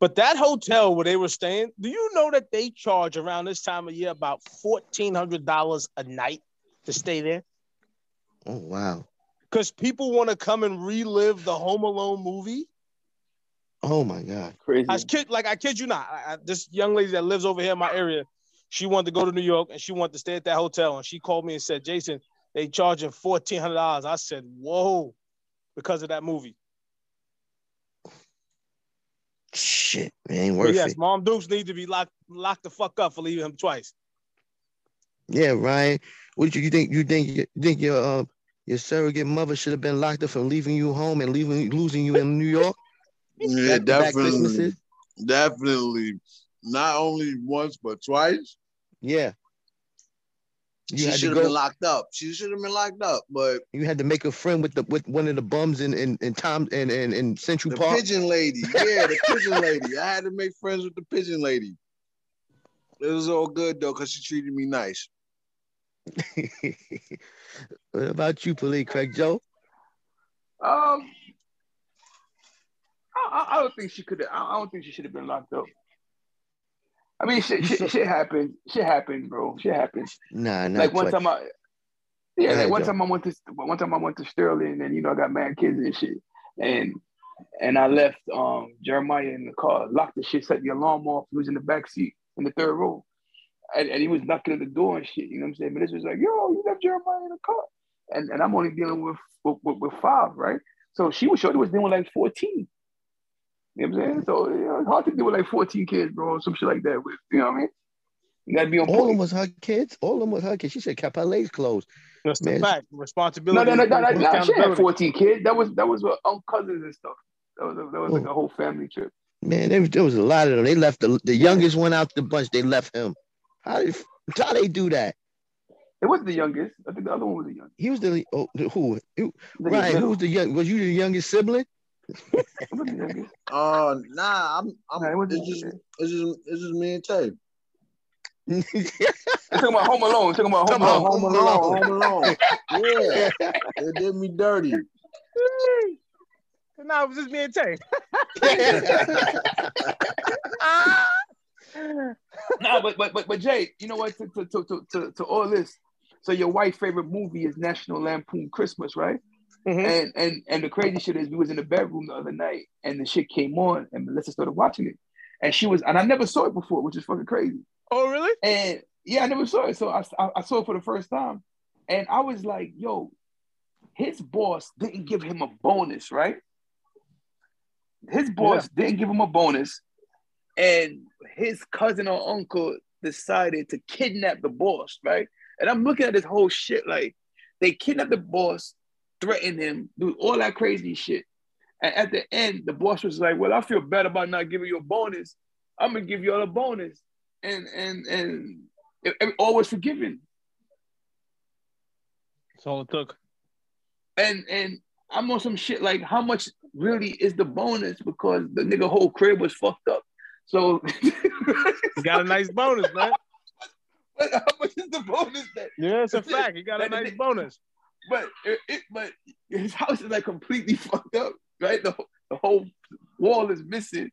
But that hotel where they were staying, do you know that they charge around this time of year about fourteen hundred dollars a night to stay there? Oh wow. because people want to come and relive the Home Alone movie. Oh my God. Crazy. I kid, like I kid you not, I, I, this young lady that lives over here in my area, she wanted to go to New York and she wanted to stay at that hotel, and she called me and said, "Jason, they charging fourteen hundred dollars." I said, "Whoa," because of that movie. Shit, man, ain't But worth yes, it. Mom Dukes need to be locked locked the fuck up for leaving him twice. Yeah, Ryan. What you, you think? You think you think your uh, your surrogate mother should have been locked up from leaving you home and leaving losing you in New York? Yeah, definitely. Definitely. Not only once, but twice. Yeah. You she should have been locked up. She should have been locked up. But You had to make a friend with the with one of the bums in in, in Tom and in, in Central the Park. pigeon lady, [LAUGHS] yeah, the pigeon lady. I had to make friends with the pigeon lady. It was all good though, because she treated me nice. [LAUGHS] what about you, Police Craig Joe? Um, I, I, I don't think she could. I, I don't think she should have been locked up. I mean, shit, shit, shit happened. Shit happened, bro. Shit happened. Nah, not like one twice. time I, yeah, ahead, like one Joe. time I went to one time I went to Sterling, and you know I got mad kids and shit, and and I left um Jeremiah in the car, locked the shit, set the alarm off. He was in the back seat in the third row, and, and he was knocking at the door and shit. You know what I'm saying? But this was like, yo, you left Jeremiah in the car, and and I'm only dealing with with, with, with five, right? So she was sure he was dealing with like 14. You know what I'm saying? So you know, it's hard to deal with like 14 kids, bro, or some shit like that. With you know what I mean? You gotta be on All of them was her kids. All of them was her kids. She said kept her legs closed. That's the Man. fact. Responsibility. no, no, no, no, and no. She had 14 kids. That was that was with uncle cousins and stuff. That was that was like a oh. whole family trip. Man, there was, there was a lot of them. They left the the youngest one out the bunch. They left him. How did how they do that? It wasn't the youngest. I think the other one was the youngest. He was the oh the, who? who The Ryan, who was the young? Was you the youngest sibling? It wasn't the youngest. Uh nah, I'm I'm Nah, it it's just it's just it's just me and Tay. You're talking about Home Alone. Talking about Home Talking about Alone. Home alone, home alone. Yeah. [LAUGHS] They did me dirty. No, it was just me and Tay. [LAUGHS] No, but but but but Jay, you know what? To to, to, to, to, to all this, so your wife's favorite movie is National Lampoon Christmas, right? Mhm. And and and the crazy shit is, we was in the bedroom the other night, and the shit came on, and Melissa started watching it, and she was, and I never saw it before, which is fucking crazy. Oh, really? And yeah, I never saw it. So I, I, I saw it for the first time. And I was like, yo, his boss didn't give him a bonus, right? his boss didn't give him a bonus, and his cousin or uncle decided to kidnap the boss, right? And I'm looking at this whole shit like they kidnapped the boss, threatened him, do all that crazy shit. And at the end, the boss was like, "Well, I feel bad about not giving you a bonus. I'm gonna give you all a bonus." And and and it, it, all was forgiven. That's all it took. And and I'm on some shit like how much really is the bonus because the nigga whole crib was fucked up. So [LAUGHS] you got a nice bonus, man. [LAUGHS] But how much is the bonus that? Yeah, it's a fact. He got a nice bonus. But it, it, but his house is like completely [LAUGHS] fucked up, right? The, the whole wall is missing,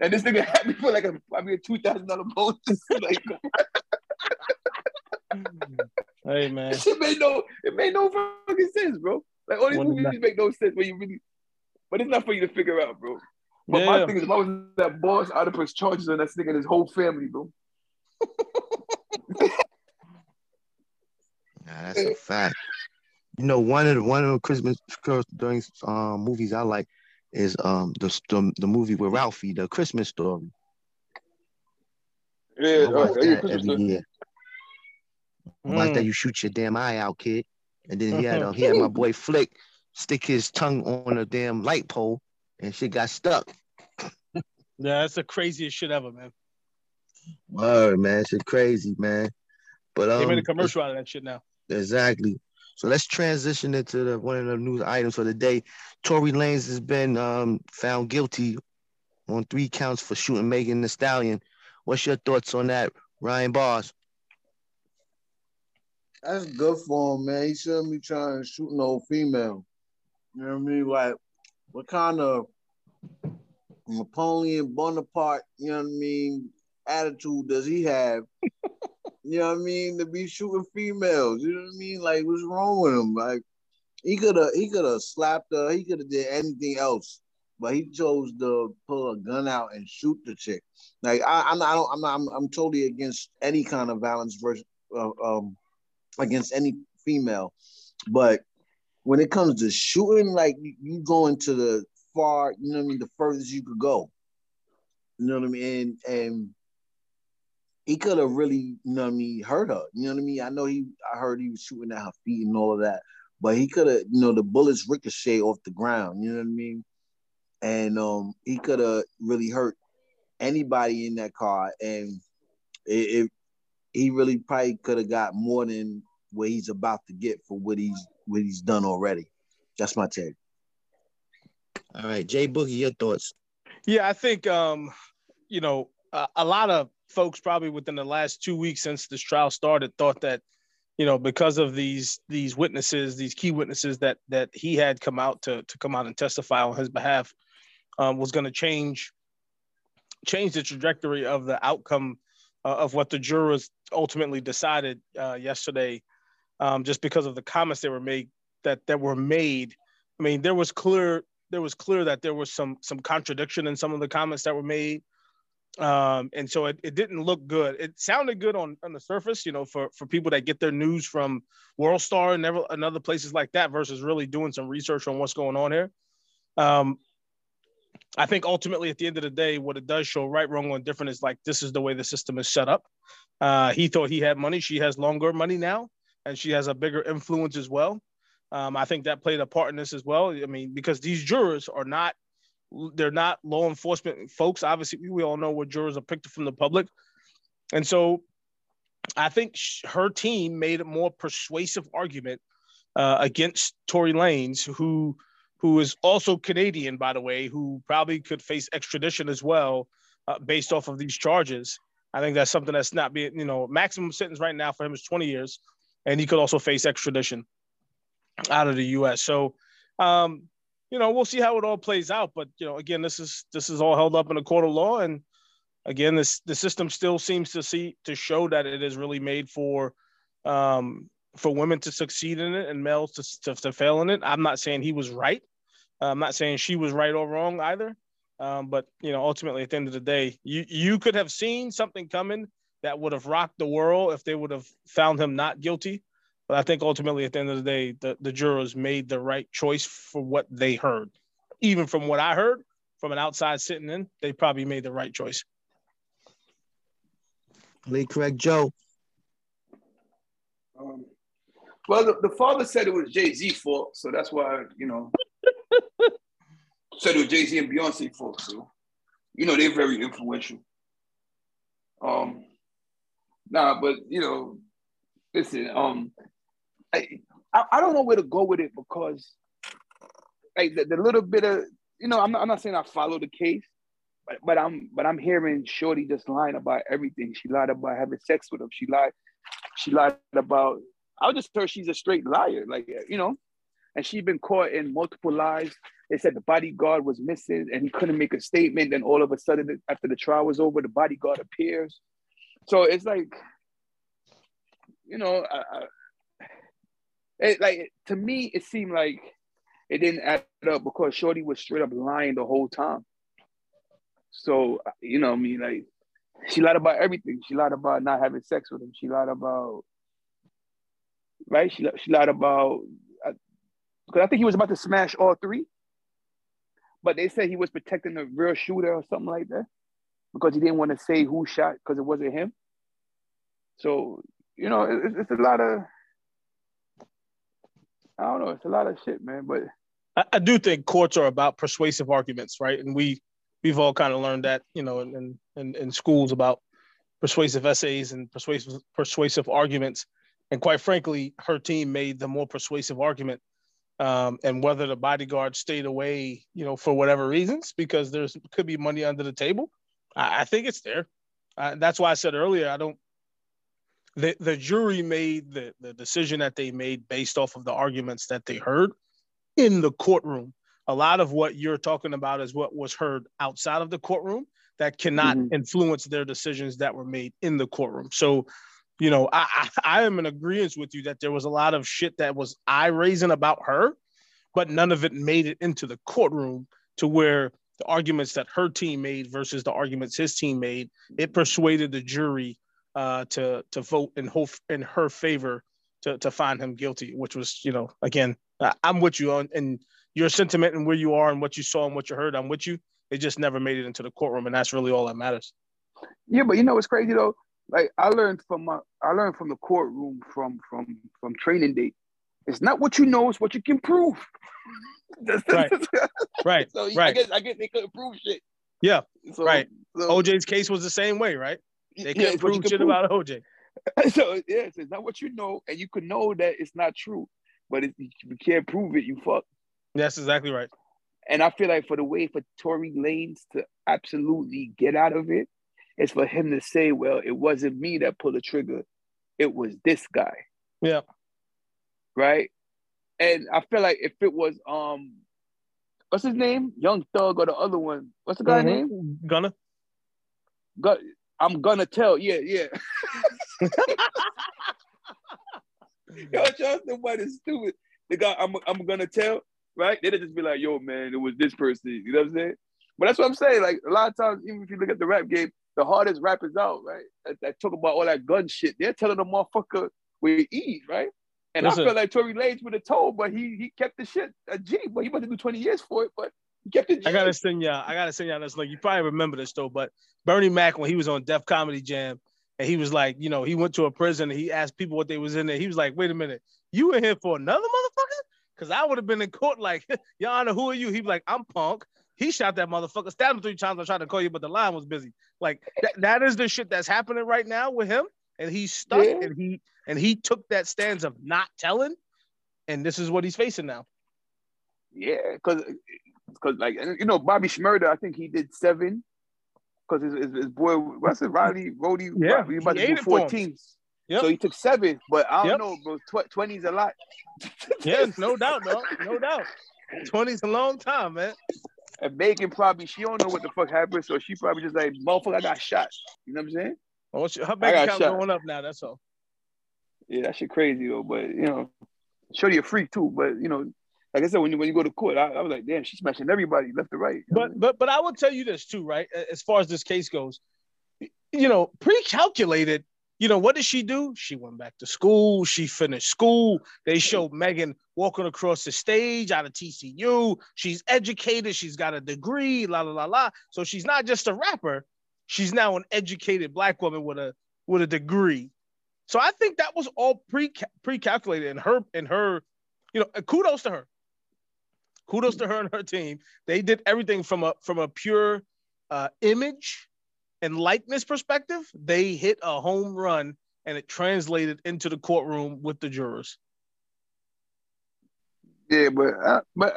and this nigga [LAUGHS] had me for like a I mean a two thousand dollar bonus. [LAUGHS] like, hey man, it made no it made no fucking sense, bro. Like all these when movies make no sense when you really, but it's not for you to figure out, bro. But yeah. my thing is, if I was that boss, I'd have pressed charges on that nigga and his whole family, bro. nah, that's a fact. You know, one of the one of the Christmas during um, movies I like is um the, the the movie with Ralphie, the Christmas story. Yeah, I watch uh, that every year. Mm. Like that, you shoot your damn eye out, kid. And then he had uh, [LAUGHS] he had my boy Flick stick his tongue on a damn light pole, and shit got stuck. yeah, that's the craziest shit ever, man. Word, man, shit crazy, man. But um, they made a commercial out of that shit now. Exactly. So let's transition into the one of the news items for the day. Tory Lanez has been um, found guilty on three counts for shooting Megan Thee Stallion. What's your thoughts on that, Ryan Bars? That's good for him, man. He shouldn't be trying to shoot no female. You know what I mean? Like, what kind of Napoleon Bonaparte, you know what I mean, attitude does he have? You know what I mean? To be shooting females. You know what I mean? Like, what's wrong with him? Like, he could have he could have slapped her, he could have did anything else. But he chose to pull a gun out and shoot the chick. Like I, I'm not, I don't, I'm not, I'm, I'm totally against any kind of violence versus, uh, um, against any female. But when it comes to shooting, like you going to the far, you know what I mean, the furthest you could go. You know what I mean? And and he could have really, you know what I mean, hurt her. You know what I mean? I know he I heard he was shooting at her feet and all of that, but he could have, you know, the bullets ricochet off the ground, you know what I mean? And um he could have really hurt anybody in that car. And it, it he really probably could have got more than what he's about to get for what he's what he's done already. That's my take. All right, Jay Boogie, your thoughts? Yeah, I think um, you know uh, a lot of folks probably within the last two weeks since this trial started thought that you know because of these these witnesses, these key witnesses that that he had come out to to come out and testify on his behalf um, was going to change change the trajectory of the outcome uh, of what the jurors ultimately decided uh, yesterday, um, just because of the comments that were made that that were made. I mean, there was clear there was clear that there was some some contradiction in some of the comments that were made, um, and so it, it didn't look good. It sounded good on on the surface, you know, for for people that get their news from World Star and, never, and other places like that, versus really doing some research on what's going on here. Um, I think ultimately at the end of the day, what it does show right, wrong, and different is like this is the way the system is set up. Uh, he thought he had money. She has longer money now, and she has a bigger influence as well. Um, I think that played a part in this as well. I mean, because these jurors are not, they're not law enforcement folks. Obviously, we all know what jurors are picked from the public. And so I think her team made a more persuasive argument uh, against Tory Lanez, who who is also Canadian, by the way, who probably could face extradition as well uh, based off of these charges. I think that's something that's not being, you know, maximum sentence right now for him is 20 years, and he could also face extradition out of the U.S. So, um, you know, we'll see how it all plays out. But you know, again, this is this is all held up in a court of law, and again, this the system still seems to see to show that it is really made for um, for women to succeed in it and males to, to, to fail in it. I'm not saying he was right. I'm not saying she was right or wrong either. Um, but you know, ultimately, at the end of the day, you you could have seen something coming that would have rocked the world if they would have found him not guilty. But I think ultimately, at the end of the day, the, the jurors made the right choice for what they heard. Even from what I heard, from an outside sitting in, they probably made the right choice. Lee correct Joe. Um, well, the, the father said it was Jay Z fault, so that's why you know [LAUGHS] said it was Jay Z and Beyonce fault. So you know they're very influential. Um, nah, but you know, listen, um, I, I don't know where to go with it because like the, the little bit of you know I'm not, I'm not saying I follow the case, but but I'm but I'm hearing Shorty just lying about everything. She lied about having sex with him. She lied. She lied about. I just heard she's a straight liar. Like you know, and she'd been caught in multiple lies. They said the bodyguard was missing and he couldn't make a statement. Then all of a sudden, after the trial was over, the bodyguard appears. So it's like, you know, I, it, like to me, it seemed like it didn't add up because Shorty was straight up lying the whole time. So you know, I mean, like she lied about everything. She lied about not having sex with him. She lied about right. She she lied about uh, because I think he was about to smash all three, but they said he was protecting the real shooter or something like that because he didn't want to say who shot because it wasn't him. So you know, it, it's a lot of I don't know, it's a lot of shit, man. But I, I do think courts are about persuasive arguments, right? And we we've all kind of learned that, you know, in, in, in schools about persuasive essays and persuasive persuasive arguments. And quite frankly, her team made the more persuasive argument. Um, and whether the bodyguard stayed away, you know, for whatever reasons, because there's could be money under the table. I, I think it's there. Uh, that's why I said earlier, I don't. The the jury made the the decision that they made based off of the arguments that they heard in the courtroom a lot of what you're talking about is what was heard outside of the courtroom that cannot mm-hmm. influence their decisions that were made in the courtroom. So, you know, I, I, I am in agreement with you that there was a lot of shit that was eye raising about her, but none of it made it into the courtroom to where the arguments that her team made versus the arguments his team made, it persuaded the jury uh, to to vote in her in her favor to to find him guilty, which was, you know, again, I'm with you on and your sentiment and where you are and what you saw and what you heard, I'm with you. It just never made it into the courtroom, and that's really all that matters. Yeah, but you know what's crazy though? Like I learned from my, I learned from the courtroom from from from training day. It's not what you know; it's what you can prove. [LAUGHS] right. right. [LAUGHS] So right. I guess I guess they couldn't prove shit. Yeah. So, right. So, OJ's case was the same way, right? They couldn't yeah, prove shit about OJ. [LAUGHS] so yeah, it's not what you know, and you can know that it's not true, but if you can't prove it, you fuck. That's exactly right. And I feel like for the way for Tory Lanez to absolutely get out of it, is for him to say, "Well, it wasn't me that pulled the trigger; it was this guy." Yeah. Right. And I feel like if it was um, what's his name, Young Thug, or the other one, what's the guy Mhm. name? Gunna. Gu- I'm gonna tell. Yeah, yeah. [LAUGHS] Yo, Charleston White is stupid. The guy I'm I'm gonna tell, right? They'd just be like, yo, man, it was this person. You know what I'm saying? But that's what I'm saying. Like a lot of times, even if you look at the rap game, the hardest rappers out, right? That, that talk about all that gun shit, they're telling the motherfucker where he eat, right? And Listen. I feel like Tory Lanez would have told, but he he kept the shit a G, but he about to do 20 years for it, but he kept it G. I gotta send y'all. I gotta send y'all this. Like you probably remember this though, but Bernie Mac when he was on Def Comedy Jam, and he was like, you know, he went to a prison and he asked people what they was in there. He was like, wait a minute, you in here for another motherfucker? Because I would have been in court like, [LAUGHS] Your Honor, who are you? He was like, I'm Punk. He shot that motherfucker, stabbed him three times. I tried to call you, but the line was busy. Like that, that is the shit that's happening right now with him, and he's stuck, Yeah. and he and he took that stance of not telling, and this is what he's facing now. Yeah, because because like and, you know Bobby Shmurda, I think he did seven. Because his, his, his boy, what's it, Riley, Rody, Yeah, he about he to do it for him. 14. Yep. So he took seven, but I don't Yep. know, bro. 20's a lot. [LAUGHS] Yeah, no doubt, no, no doubt. 20's a long time, man. And Megan probably, she don't know what the fuck happened, so she probably just like, motherfucker, I got shot. You know what I'm saying? Oh, she- her bank account shot. going up now. That's all. Yeah, that shit crazy though. But you know, Shorty a freak too. But you know, like I said, when you when you go to court, I, I was like, damn, she's smashing everybody left to right. You know what I But but but I will tell you this too, right? As far as this case goes, you know, pre-calculated you know, what did she do? She went back to school. She finished school. They showed Megan walking across the stage out of TCU. She's educated. She's got a degree, la la la la. So she's not just a rapper. She's now an educated black woman with a with a degree. So I think that was all pre pre calculated in her in her, you know, uh, kudos to her. Kudos to her and her team. They did everything from a from a pure uh, image and likeness perspective, they hit a home run and it translated into the courtroom with the jurors. Yeah, but uh, but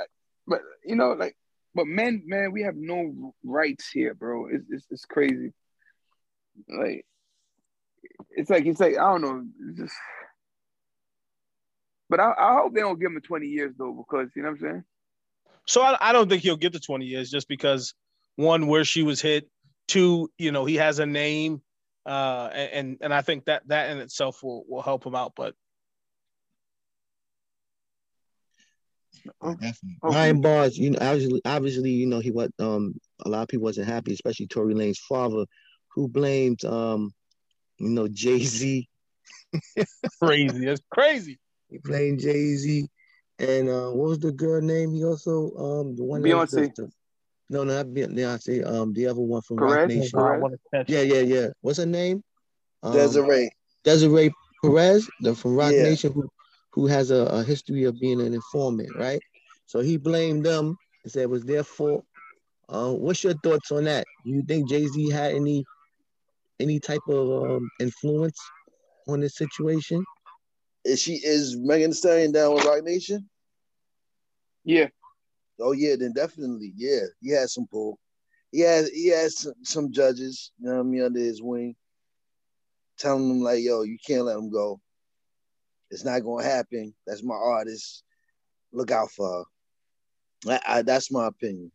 but you know, like, but men, man, we have no rights here, bro. It's it's, it's crazy. Like, it's like it's like I don't know, just. But I, I hope they don't give him 20 years though, because you know what I'm saying. So I, I don't think he'll get the 20 years just because one, where she was hit, Two, you know, he has a name, uh, and and I think that that in itself will will help him out. But Definitely. Ryan Bars, you know, obviously, obviously, you know, he what um a lot of people wasn't happy, especially Tory Lanez father, who blamed um, you know, Jay Z. [LAUGHS] crazy, that's crazy. He blamed Jay Z, and uh, what was the girl name? He also um the one Beyonce. No, not Beyonce. Um, the other one from Roc Nation. Yeah, yeah, yeah. What's her name? Um, Desiree. Desiree Perez, the from Rock yeah. Nation, who who has a, a, history of being an informant, right? So he blamed them and said it was their fault. Uh, what's your thoughts on that? Do you think Jay Z had any any type of um, influence on this situation? Is she is Megan Stallion down with Roc Nation? Yeah. Oh yeah, then definitely, yeah, he had some pull. He has he has some, some judges, you know what I mean, under his wing, telling them like, "Yo, you can't let him go. It's not gonna happen. That's my artist. Look out for her." I, I, that's my opinion.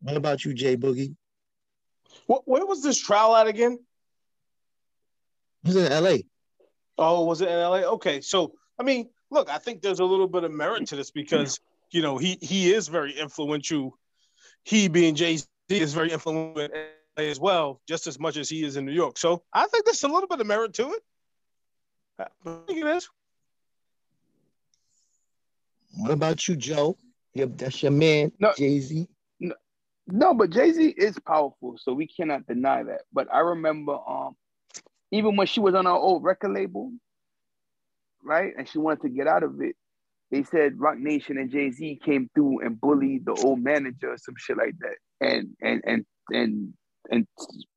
What about you, Jay Boogie? What, where was this trial at again? It was in L.A. Oh, was it in L.A.? Okay, so I mean, look, I think there's a little bit of merit to this because you know he he is very influential. He being Jay Z is very influential as well, just as much as he is in New York. So I think there's a little bit of merit to it. I think it is. What about you, Joe? Yep, that's your man, no, Jay Z. No, no, but Jay Z is powerful, so we cannot deny that. But I remember, um, even when she was on our old record label, right? And she wanted to get out of it. They said Roc Nation and Jay Z came through and bullied the old manager or some shit like that. And and and and and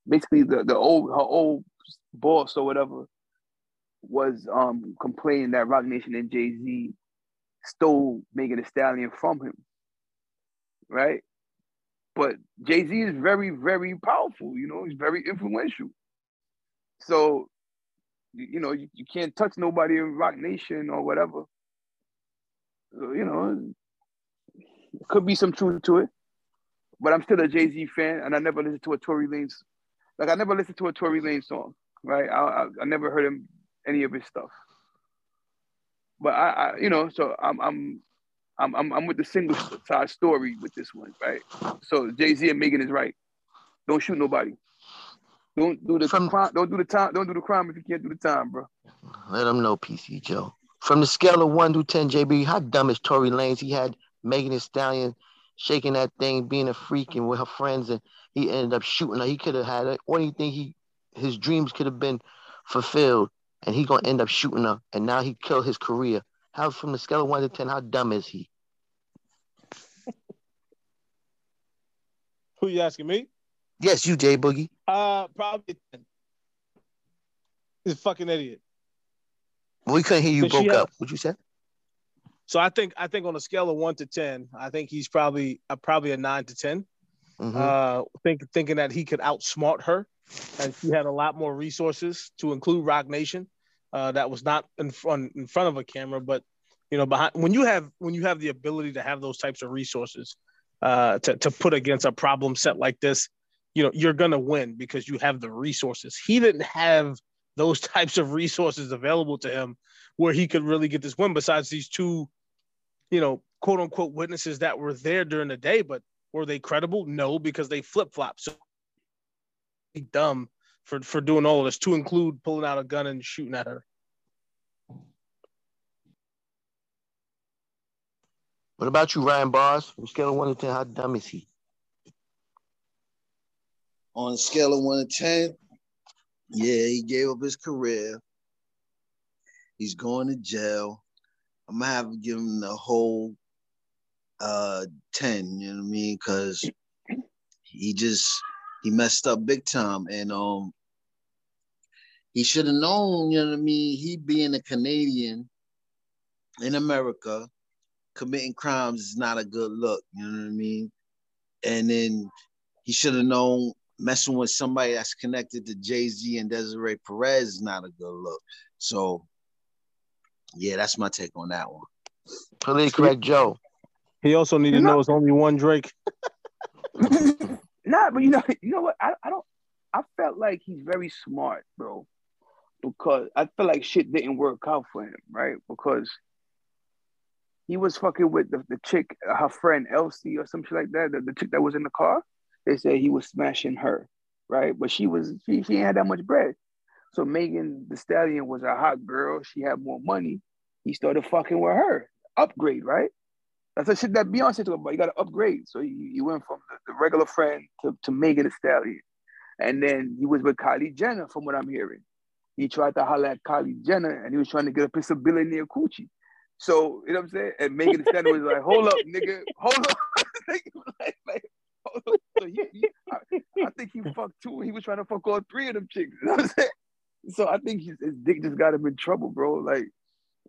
basically the, the old her old boss or whatever was um complaining that Roc Nation and Jay Z stole Megan Thee Stallion from him. Right? But Jay Z is very, very powerful, you know, he's very influential. So you, know, you, you can't touch nobody in Roc Nation or whatever. So, you know, could be some truth to it. But I'm still a Jay Z fan, and I never listened to a Tory Lanez. Like I never listened to a Tory Lanez song, right? I, I, I never heard him any of his stuff. But I, I you know, so I'm I'm I'm I'm, I'm with the single side story with this one, right? So Jay Z and Megan is right. Don't shoot nobody. Don't do the From, crime. Don't do the time. Don't do the crime if you can't do the time, bro. Let them know, PC Joe. From the scale of one to ten, JB, how dumb is Tory Lanez? He had Megan Thee Stallion shaking that thing, being a freak, and with her friends, and he ended up shooting her. He could have had it. Or anything he, his dreams could have been fulfilled, and he gonna end up shooting her, and now he killed his career. How from the scale of one to ten, how dumb is he? Who you asking me? Yes, you, Jay Boogie. Uh, probably. 10. He's a fucking idiot. We couldn't hear you broke had, up. What you said? So I think I think on a scale of one to ten, I think he's probably uh, probably a nine to 10 mm-hmm. Uh, think thinking that he could outsmart her, and she had a lot more resources to include Roc Nation. Uh, that was not in front in front of a camera, but you know, behind when you have when you have the ability to have those types of resources uh, to to put against a problem set like this, you know you're going to win because you have the resources he didn't have those [LAUGHS] types of resources available to him where he could really get this win besides these two you know quote unquote witnesses that were there during the day but were they credible no because they flip-flop so dumb for for doing all of this, to include pulling out a gun and shooting at her. What about you, Ryan Bars? From scale of one to ten, how dumb is he? On a scale of one to ten, yeah, he gave up his career. He's going to jail. I'm gonna have to give him the whole uh 10, you know what I mean? Cause he just he messed up big time and um he should have known, you know what I mean? He being a Canadian in America, committing crimes is not a good look, you know what I mean? And then he should have known messing with somebody that's connected to Jay-Z and Desiree Perez is not a good look. So yeah, that's my take on that one. Politically correct Joe. He also need to know it's only one Drake. [LAUGHS] Nah, but you know, you know what? I, I don't. I felt like he's very smart, bro, because I feel like shit didn't work out for him, right? Because he was fucking with the, the chick, her friend Elsie or some shit like that. The, the chick that was in the car. They said he was smashing her, right? But she was she she had that much bread. So Megan Thee Stallion was a hot girl. She had more money. He started fucking with her. Upgrade, right? That's the shit that Beyonce talked about. You got to upgrade. So you, you went from the, the regular friend to, to Megan Thee Stallion. And then he was with Kylie Jenner, from what I'm hearing. He tried to holler at Kylie Jenner and he was trying to get a piece of billionaire coochie. So, you know what I'm saying? And Megan Thee Stallion was like, hold up, nigga, hold up. [LAUGHS] like, like, hold up. [LAUGHS] So he, he I, I, think he fucked two. He was trying to fuck all three of them chicks. You know what I'm saying? So I think his, his dick just got him in trouble, bro. Like,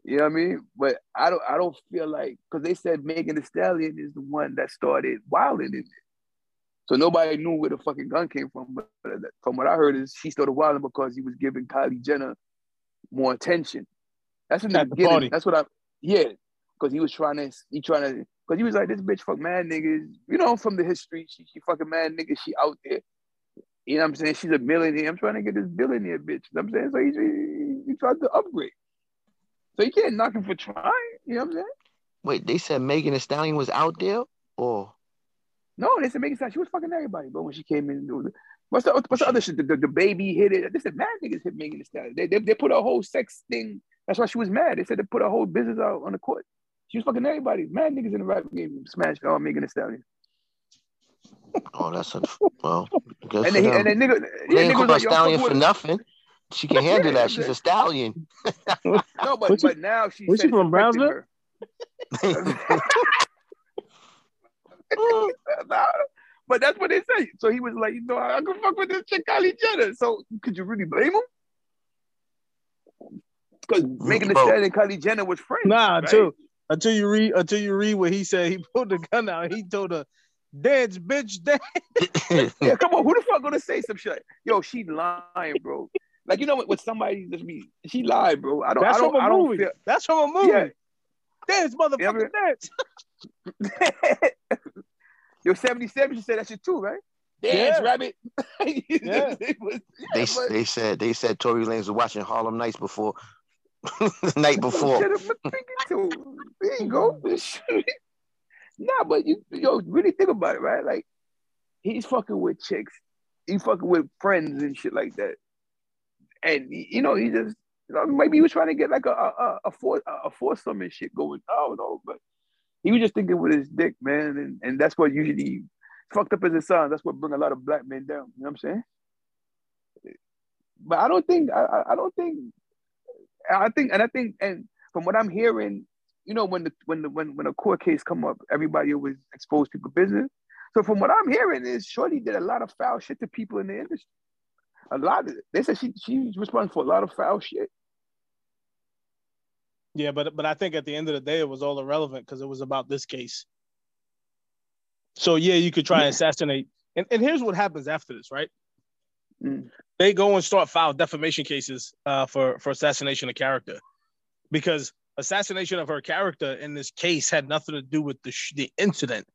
you know what I mean? But I don't I don't feel like because they said Megan Thee Stallion is the one that started wilding in it. So nobody knew where the fucking gun came from. But uh, from what I heard is she started wilding because he was giving Kylie Jenner more attention. That's in the At the beginning. party. That's what I yeah. Because he was trying to he trying to because he was like this bitch fuck mad niggas. You know from the history she she fucking mad niggas. She out there. You know what I'm saying? She's a millionaire. I'm trying to get this billionaire bitch. You know what I'm saying? So he, he, he tried to upgrade. So you can't knock him for trying. You know what I'm saying? Wait, they said Megan Thee Stallion was out there? Or No, they said Megan Stallion. She was fucking everybody. But when she came in, was- what's the what's the other shit? The, the, the baby hit it. They said mad niggas hit Megan Thee Stallion. They, they they put a whole sex thing. That's why she was mad. They said they put a whole business out on the court. She was fucking everybody. Mad niggas in the rap game smashed on Megan Thee Stallion. oh that's a well good And for then, he, them. and then nigga, They yeah, ain't nigga call was like, stallion for with- nothing. She can handle that. She's a [LAUGHS] stallion. [LAUGHS] No, but she- but now she was she from affecting Brownsville? [LAUGHS] but that's what they say. So he was like, you know, I can fuck with this chick Kylie Jenner. So could you really blame him? Because Megan Thee Bro. Stallion and Kylie Jenner was friends. Nah, right? until until you read until you read what he said. He [LAUGHS] pulled the gun out. He told her, "Dance, bitch, dance." Yeah, [LAUGHS] come on. Who the fuck gonna say some shit? Yo, she lying, bro. Like you know what? With somebody just be, she lied, bro. I don't. That's I don't. from a I don't movie. feel. That's from a movie. Yeah. Dance, motherfucker, Yeah, dance. [LAUGHS] Yo, 77, she said that shit too, right? Dance, Yeah. rabbit. Yeah. They they said they said Tory Lanez was watching Harlem Nights before [LAUGHS] the night before. Shut up, I'm thinking too. There you go. [LAUGHS] nah, but you yo really think about it, right? Like he's fucking with chicks, he's fucking with friends and shit like that, and you know he just you know, maybe he was trying to get like a a a, a, four, a foursome and shit going. I don't know, but he was just thinking with his dick, man, and and that's what usually fucked up as it sounds. That's what bring a lot of black men down. You know what I'm saying? But I don't think I- I don't think I think, and I think, and from what I'm hearing, you know, when the when the when when a court case come up, everybody always expose people business. So from what I'm hearing is Shorty did a lot of foul shit to people in the industry. A lot of they said she she's responsible for a lot of foul shit. Yeah, but but I think at the end of the day, it was all irrelevant because it was about this case. So yeah, you could try and assassinate. And, and here's what happens after this, right? Mm. They go and start file defamation cases uh, for for assassination of character, because assassination of her character in this case had nothing to do with the sh- the incident.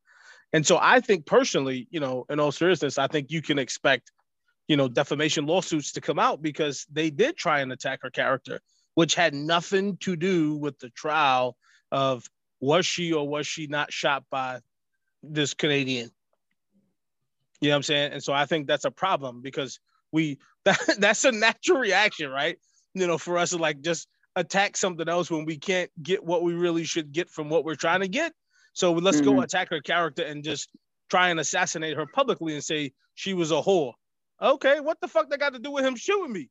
And so I think personally, you know, in all seriousness, I think you can expect, you know, defamation lawsuits to come out because they did try and attack her character which had nothing to do with the trial of was she or was she not shot by this Canadian. You know what I'm saying? And so I think that's a problem because we [LAUGHS] that that's a natural reaction, right? You know, for us to like just attack something else when we can't get what we really should get from what we're trying to get. So let's mm-hmm. go attack her character and just try and assassinate her publicly and say she was a whore. Okay, what the fuck that got to do with him shooting me?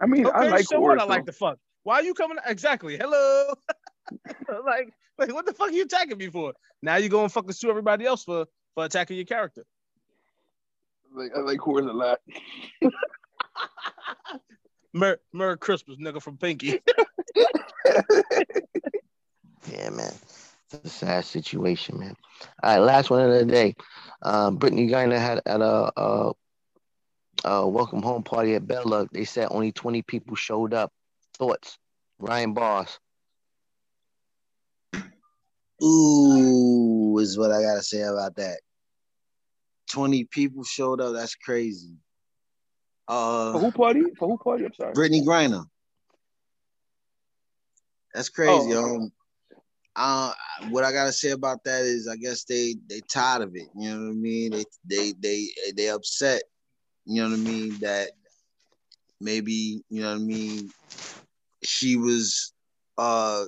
I mean, okay, I like so what? I like the fuck. Why are you coming? Exactly. Hello. [LAUGHS] like, like, what the fuck are you attacking me for? Now you go and fucking sue everybody else for for attacking your character. Like, I like whores a lot. [LAUGHS] Merry, Merry Christmas, nigga from Pinky. [LAUGHS] yeah, man. It's a sad situation, man. All right, last one of the day. Um, Brittney Griner had at a, a, a welcome home party at Bella. They said only 20 people showed up. Thoughts? Ryan Bars. Ooh, is what I gotta say about that. 20 people showed up. That's crazy. Uh, for who party? For who party? I'm sorry. Brittney Griner. That's crazy. Oh, um, uh, what I gotta say about that is, I guess they they tired of it. You know what I mean? They they they they upset. You know what I mean? That maybe you know what I mean. She was uh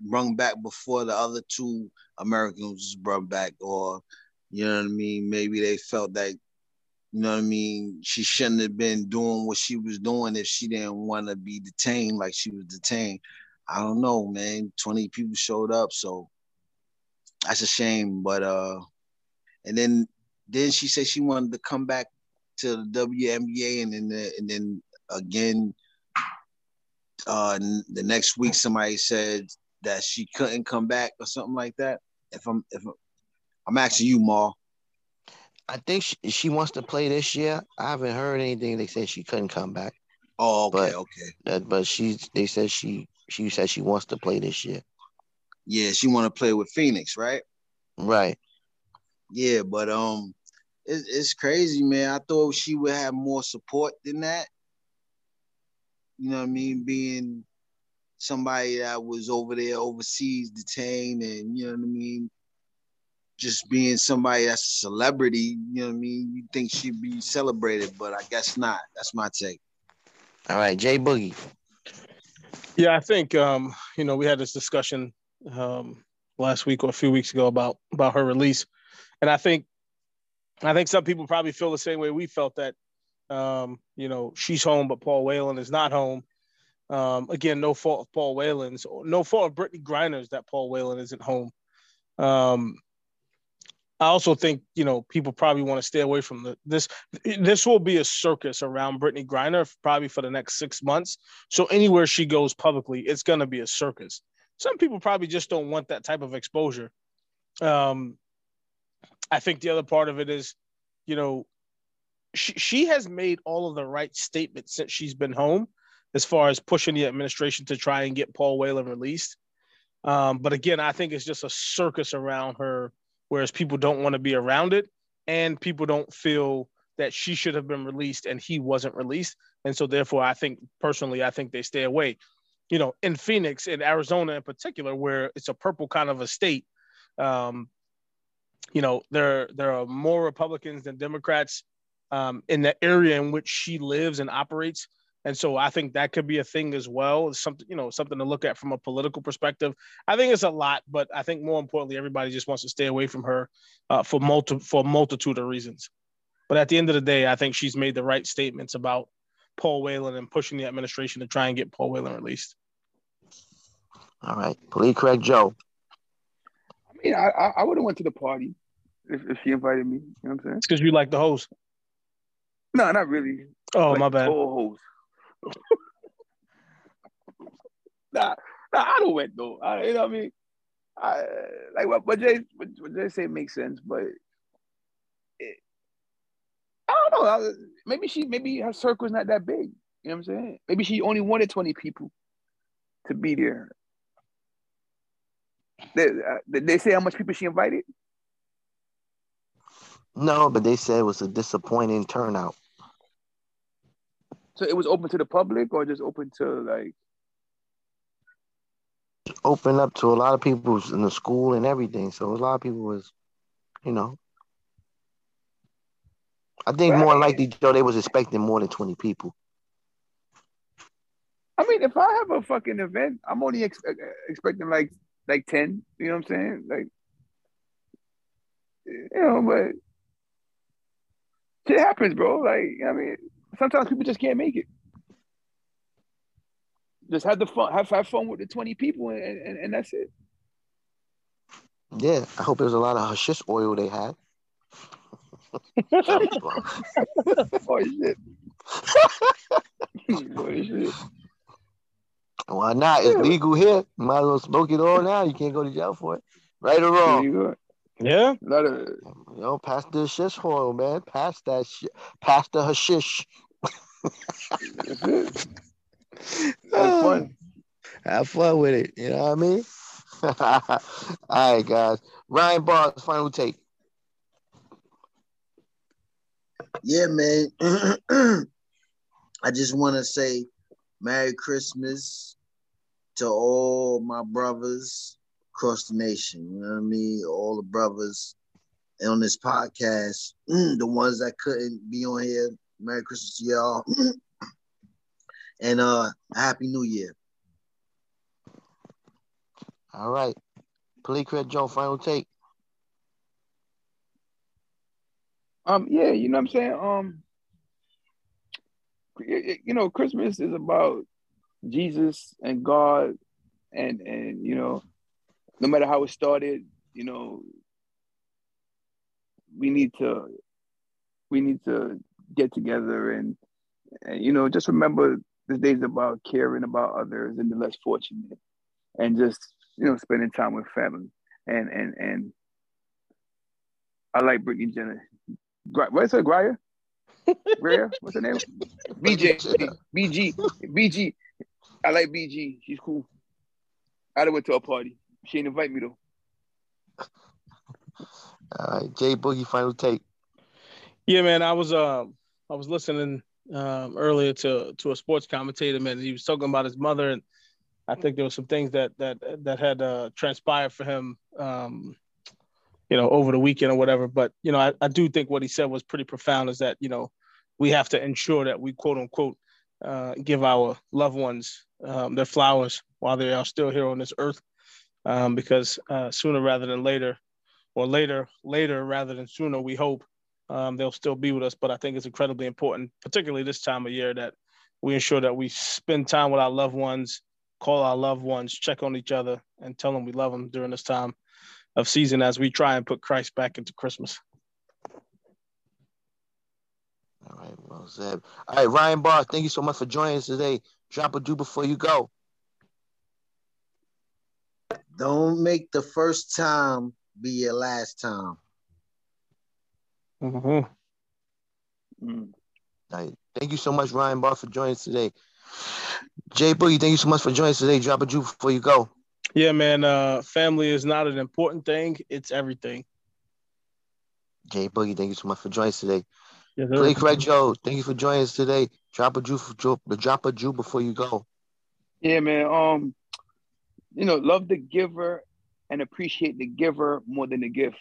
brung back before the other two Americans was brought back, or you know what I mean. Maybe they felt that you know what I mean? She shouldn't have been doing what she was doing if she didn't want to be detained like she was detained. I don't know, man. 20 people showed up, so that's a shame. But uh and then then she said she wanted to come back to the WNBA and then the, and then again uh the next week somebody said that she couldn't come back or something like that. If I'm if I'm, I'm asking you, Ma. I think she, she, wants to play this year. I haven't heard anything. They said she couldn't come back. Oh, okay, but, okay. That, but she, they said she, she said she wants to play this year. Yeah, she want to play with Phoenix, right? Right. Yeah, but um, it's, it's crazy, man. I thought she would have more support than that. You know what I mean? Being somebody that was over there overseas detained, and you know what I mean, just being somebody that's a celebrity, you know what I mean? You think she'd be celebrated, but I guess not. That's my take. All right, Jay Boogie. Yeah, I think um, you know, we had this discussion um last week or a few weeks ago about about her release. And I think I think some people probably feel the same way we felt that um, you know, she's home, but Paul Whelan is not home. Um, again, no fault of Paul Whelan's, no fault of Brittney Griner's that Paul Whelan isn't home. Um, I also think you know people probably want to stay away from the, this. This will be a circus around Brittney Griner probably for the next six months. So anywhere she goes publicly, it's going to be a circus. Some people probably just don't want that type of exposure. Um, I think the other part of it is, you know, she she has made all of the right statements since she's been home, as far as pushing the administration to try and get Paul Whelan released. Um, but again, I think it's just a circus around her whereas people don't want to be around it and people don't feel that she should have been released and he wasn't released. And so therefore I think personally I think they stay away. You know, in Phoenix, in Arizona in particular, where it's a purple kind of a state, um, you know, there there are more Republicans than Democrats um, in the area in which she lives and operates. And so I think that could be a thing as well. It's something, you know, something to look at from a political perspective. I think it's a lot, but I think more importantly, everybody just wants to stay away from her uh, for multi for a multitude of reasons. But at the end of the day, I think she's made the right statements about Paul Whelan and pushing the administration to try and get Paul Whelan released. All right, Police Cred Joe. I mean, I I would have went to the party if, if she invited me. You know what I'm saying? Because you like the host. No, not really. Oh, like my bad. host. [LAUGHS] nah, nah, I don't went though. I, you know what I mean? I like what, what Jay what, what Jay say makes sense, but it, I don't know. Maybe she maybe her circle's not that big. You know what I'm saying? Maybe she only wanted 20 people to be there. They, uh, they say how much people she invited? No, but they said it was a disappointing turnout. So it was open to the public or just open to like open up to a lot of people in the school and everything. So a lot of people was, you know. I think more likely, Joe, they was expecting more than 20 people. I mean, if I have a fucking event, I'm only ex- uh, expecting like like ten. You know what I'm saying? Like, you know, but shit happens, bro. Like, I mean, sometimes people just can't make it. Just have the fun, have, have fun with the 20 people, and, and, and that's it. Yeah, I hope there's a lot of hashish oil they had. [LAUGHS] oh shit. oh shit. Why not? It's legal here. You might as well smoke it all now. You can't go to jail for it. Right or wrong? you go. Yeah. A lot of You know, pass the hashish oil, man. Pass that shit. Pass the hashish. That's. Have oh. fun. Have fun with it. You know what I mean? [LAUGHS] All right, guys. Ryan Bars, final take. Yeah, man. [CLEARS THROAT] I just want to say Merry Christmas to all my brothers across the nation. You know what I mean? All the brothers on this podcast, [CLEARS THROAT] the ones that couldn't be on here. Merry Christmas to y'all. [CLEARS THROAT] and uh Happy New Year. All right. Police Cred Joe, final take. Um, yeah, you know what I'm saying? Um, y- y- you know, Christmas is about Jesus and God, and and you know, no matter how it started, you know, we need to we need to get together and, and you know just remember the day's about caring about others and the less fortunate, and just you know spending time with family and and and I like Brittany Jenner. Gri- What's her Grier? [LAUGHS] Grier? What's her name? BJ. BG. BG. I like BG. She's cool. I done went to a party. She didn't invite me though. All right. Jay Boogie, final take. Yeah, man. I was um I was listening um earlier to to a sports commentator, man. He was talking about his mother, and I think there were some things that that that had uh, transpired for him, um, you know, over the weekend or whatever. But you know, I, I do think what he said was pretty profound. Is that you know we have to ensure that we quote unquote uh, give our loved ones um, their flowers while they are still here on this earth, um, because uh, sooner rather than later, or later later rather than sooner, we hope um, they'll still be with us. But I think it's incredibly important, particularly this time of year, that we ensure that we spend time with our loved ones, call our loved ones, check on each other, and tell them we love them during this time of season as we try and put Christ back into Christmas. All right, well said. All right, Ryan Bars, thank you so much for joining us today. Drop a do before you go. Don't make the first time be your last time. Mm-hmm. Mm. All right, thank you so much, Ryan Bars, for joining us today. Jay Boogie, thank you so much for joining us today. Drop a do before you go. Yeah, man. Uh, family is not an important thing; it's everything. Jay Boogie, thank you so much for joining us today. Yes, Play correct, Joe. Thank you for joining us today. Drop a Jew for Drop a Jew before you go. Yeah, man. Um, you know, love the giver and appreciate the giver more than the gift.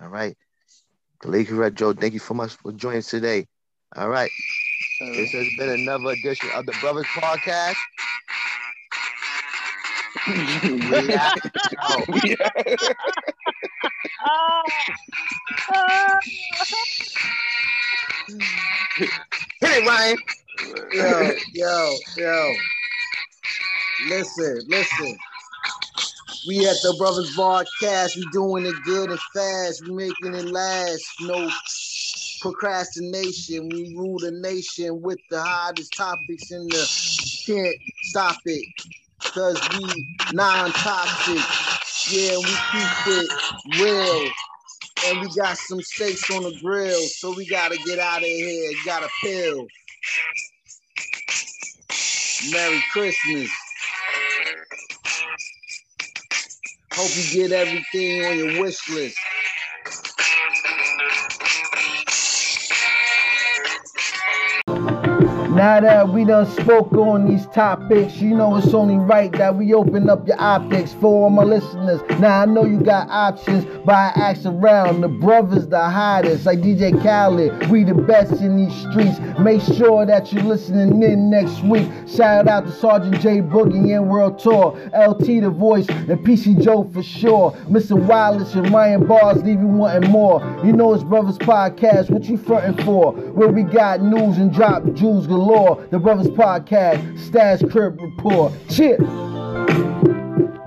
All right. Correct, Joe. Thank you so much for joining us today. All right. Uh, This has been another edition of the Brothers Podcast. We out. yeah. Hit it, Ryan. Yo, yo, yo. Listen, listen. We at the Brothers Broadcast. We doing it good and fast. We making it last. No procrastination. We rule the nation with the hottest topics in the can't stop it. Cause we non-toxic. Yeah, we keep it real. And we got some steaks on the grill. So we gotta get out of here. Got a pill. Merry Christmas. Hope you get everything on your wish list. Now that we done spoke on these topics, you know it's only right that we open up your optics for all my listeners. Now I know you got options, but I ask around. The brothers the hottest, like DJ Khaled. We the best in these streets. Make sure that you're listening in next week. Shout out to Sergeant Jay Boogie and World Tour, LT the voice, and PC Joe for sure. Mr. Wallace and Ryan Bars leave you wanting more. You know it's Brothers Podcast. What you fronting for? Where we got news and drop jewels galore. The Brothers Podcast, slash Crib Report. Chip.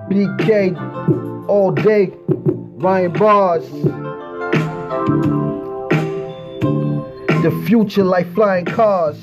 BK all day. Ryan Bars. The future like flying cars.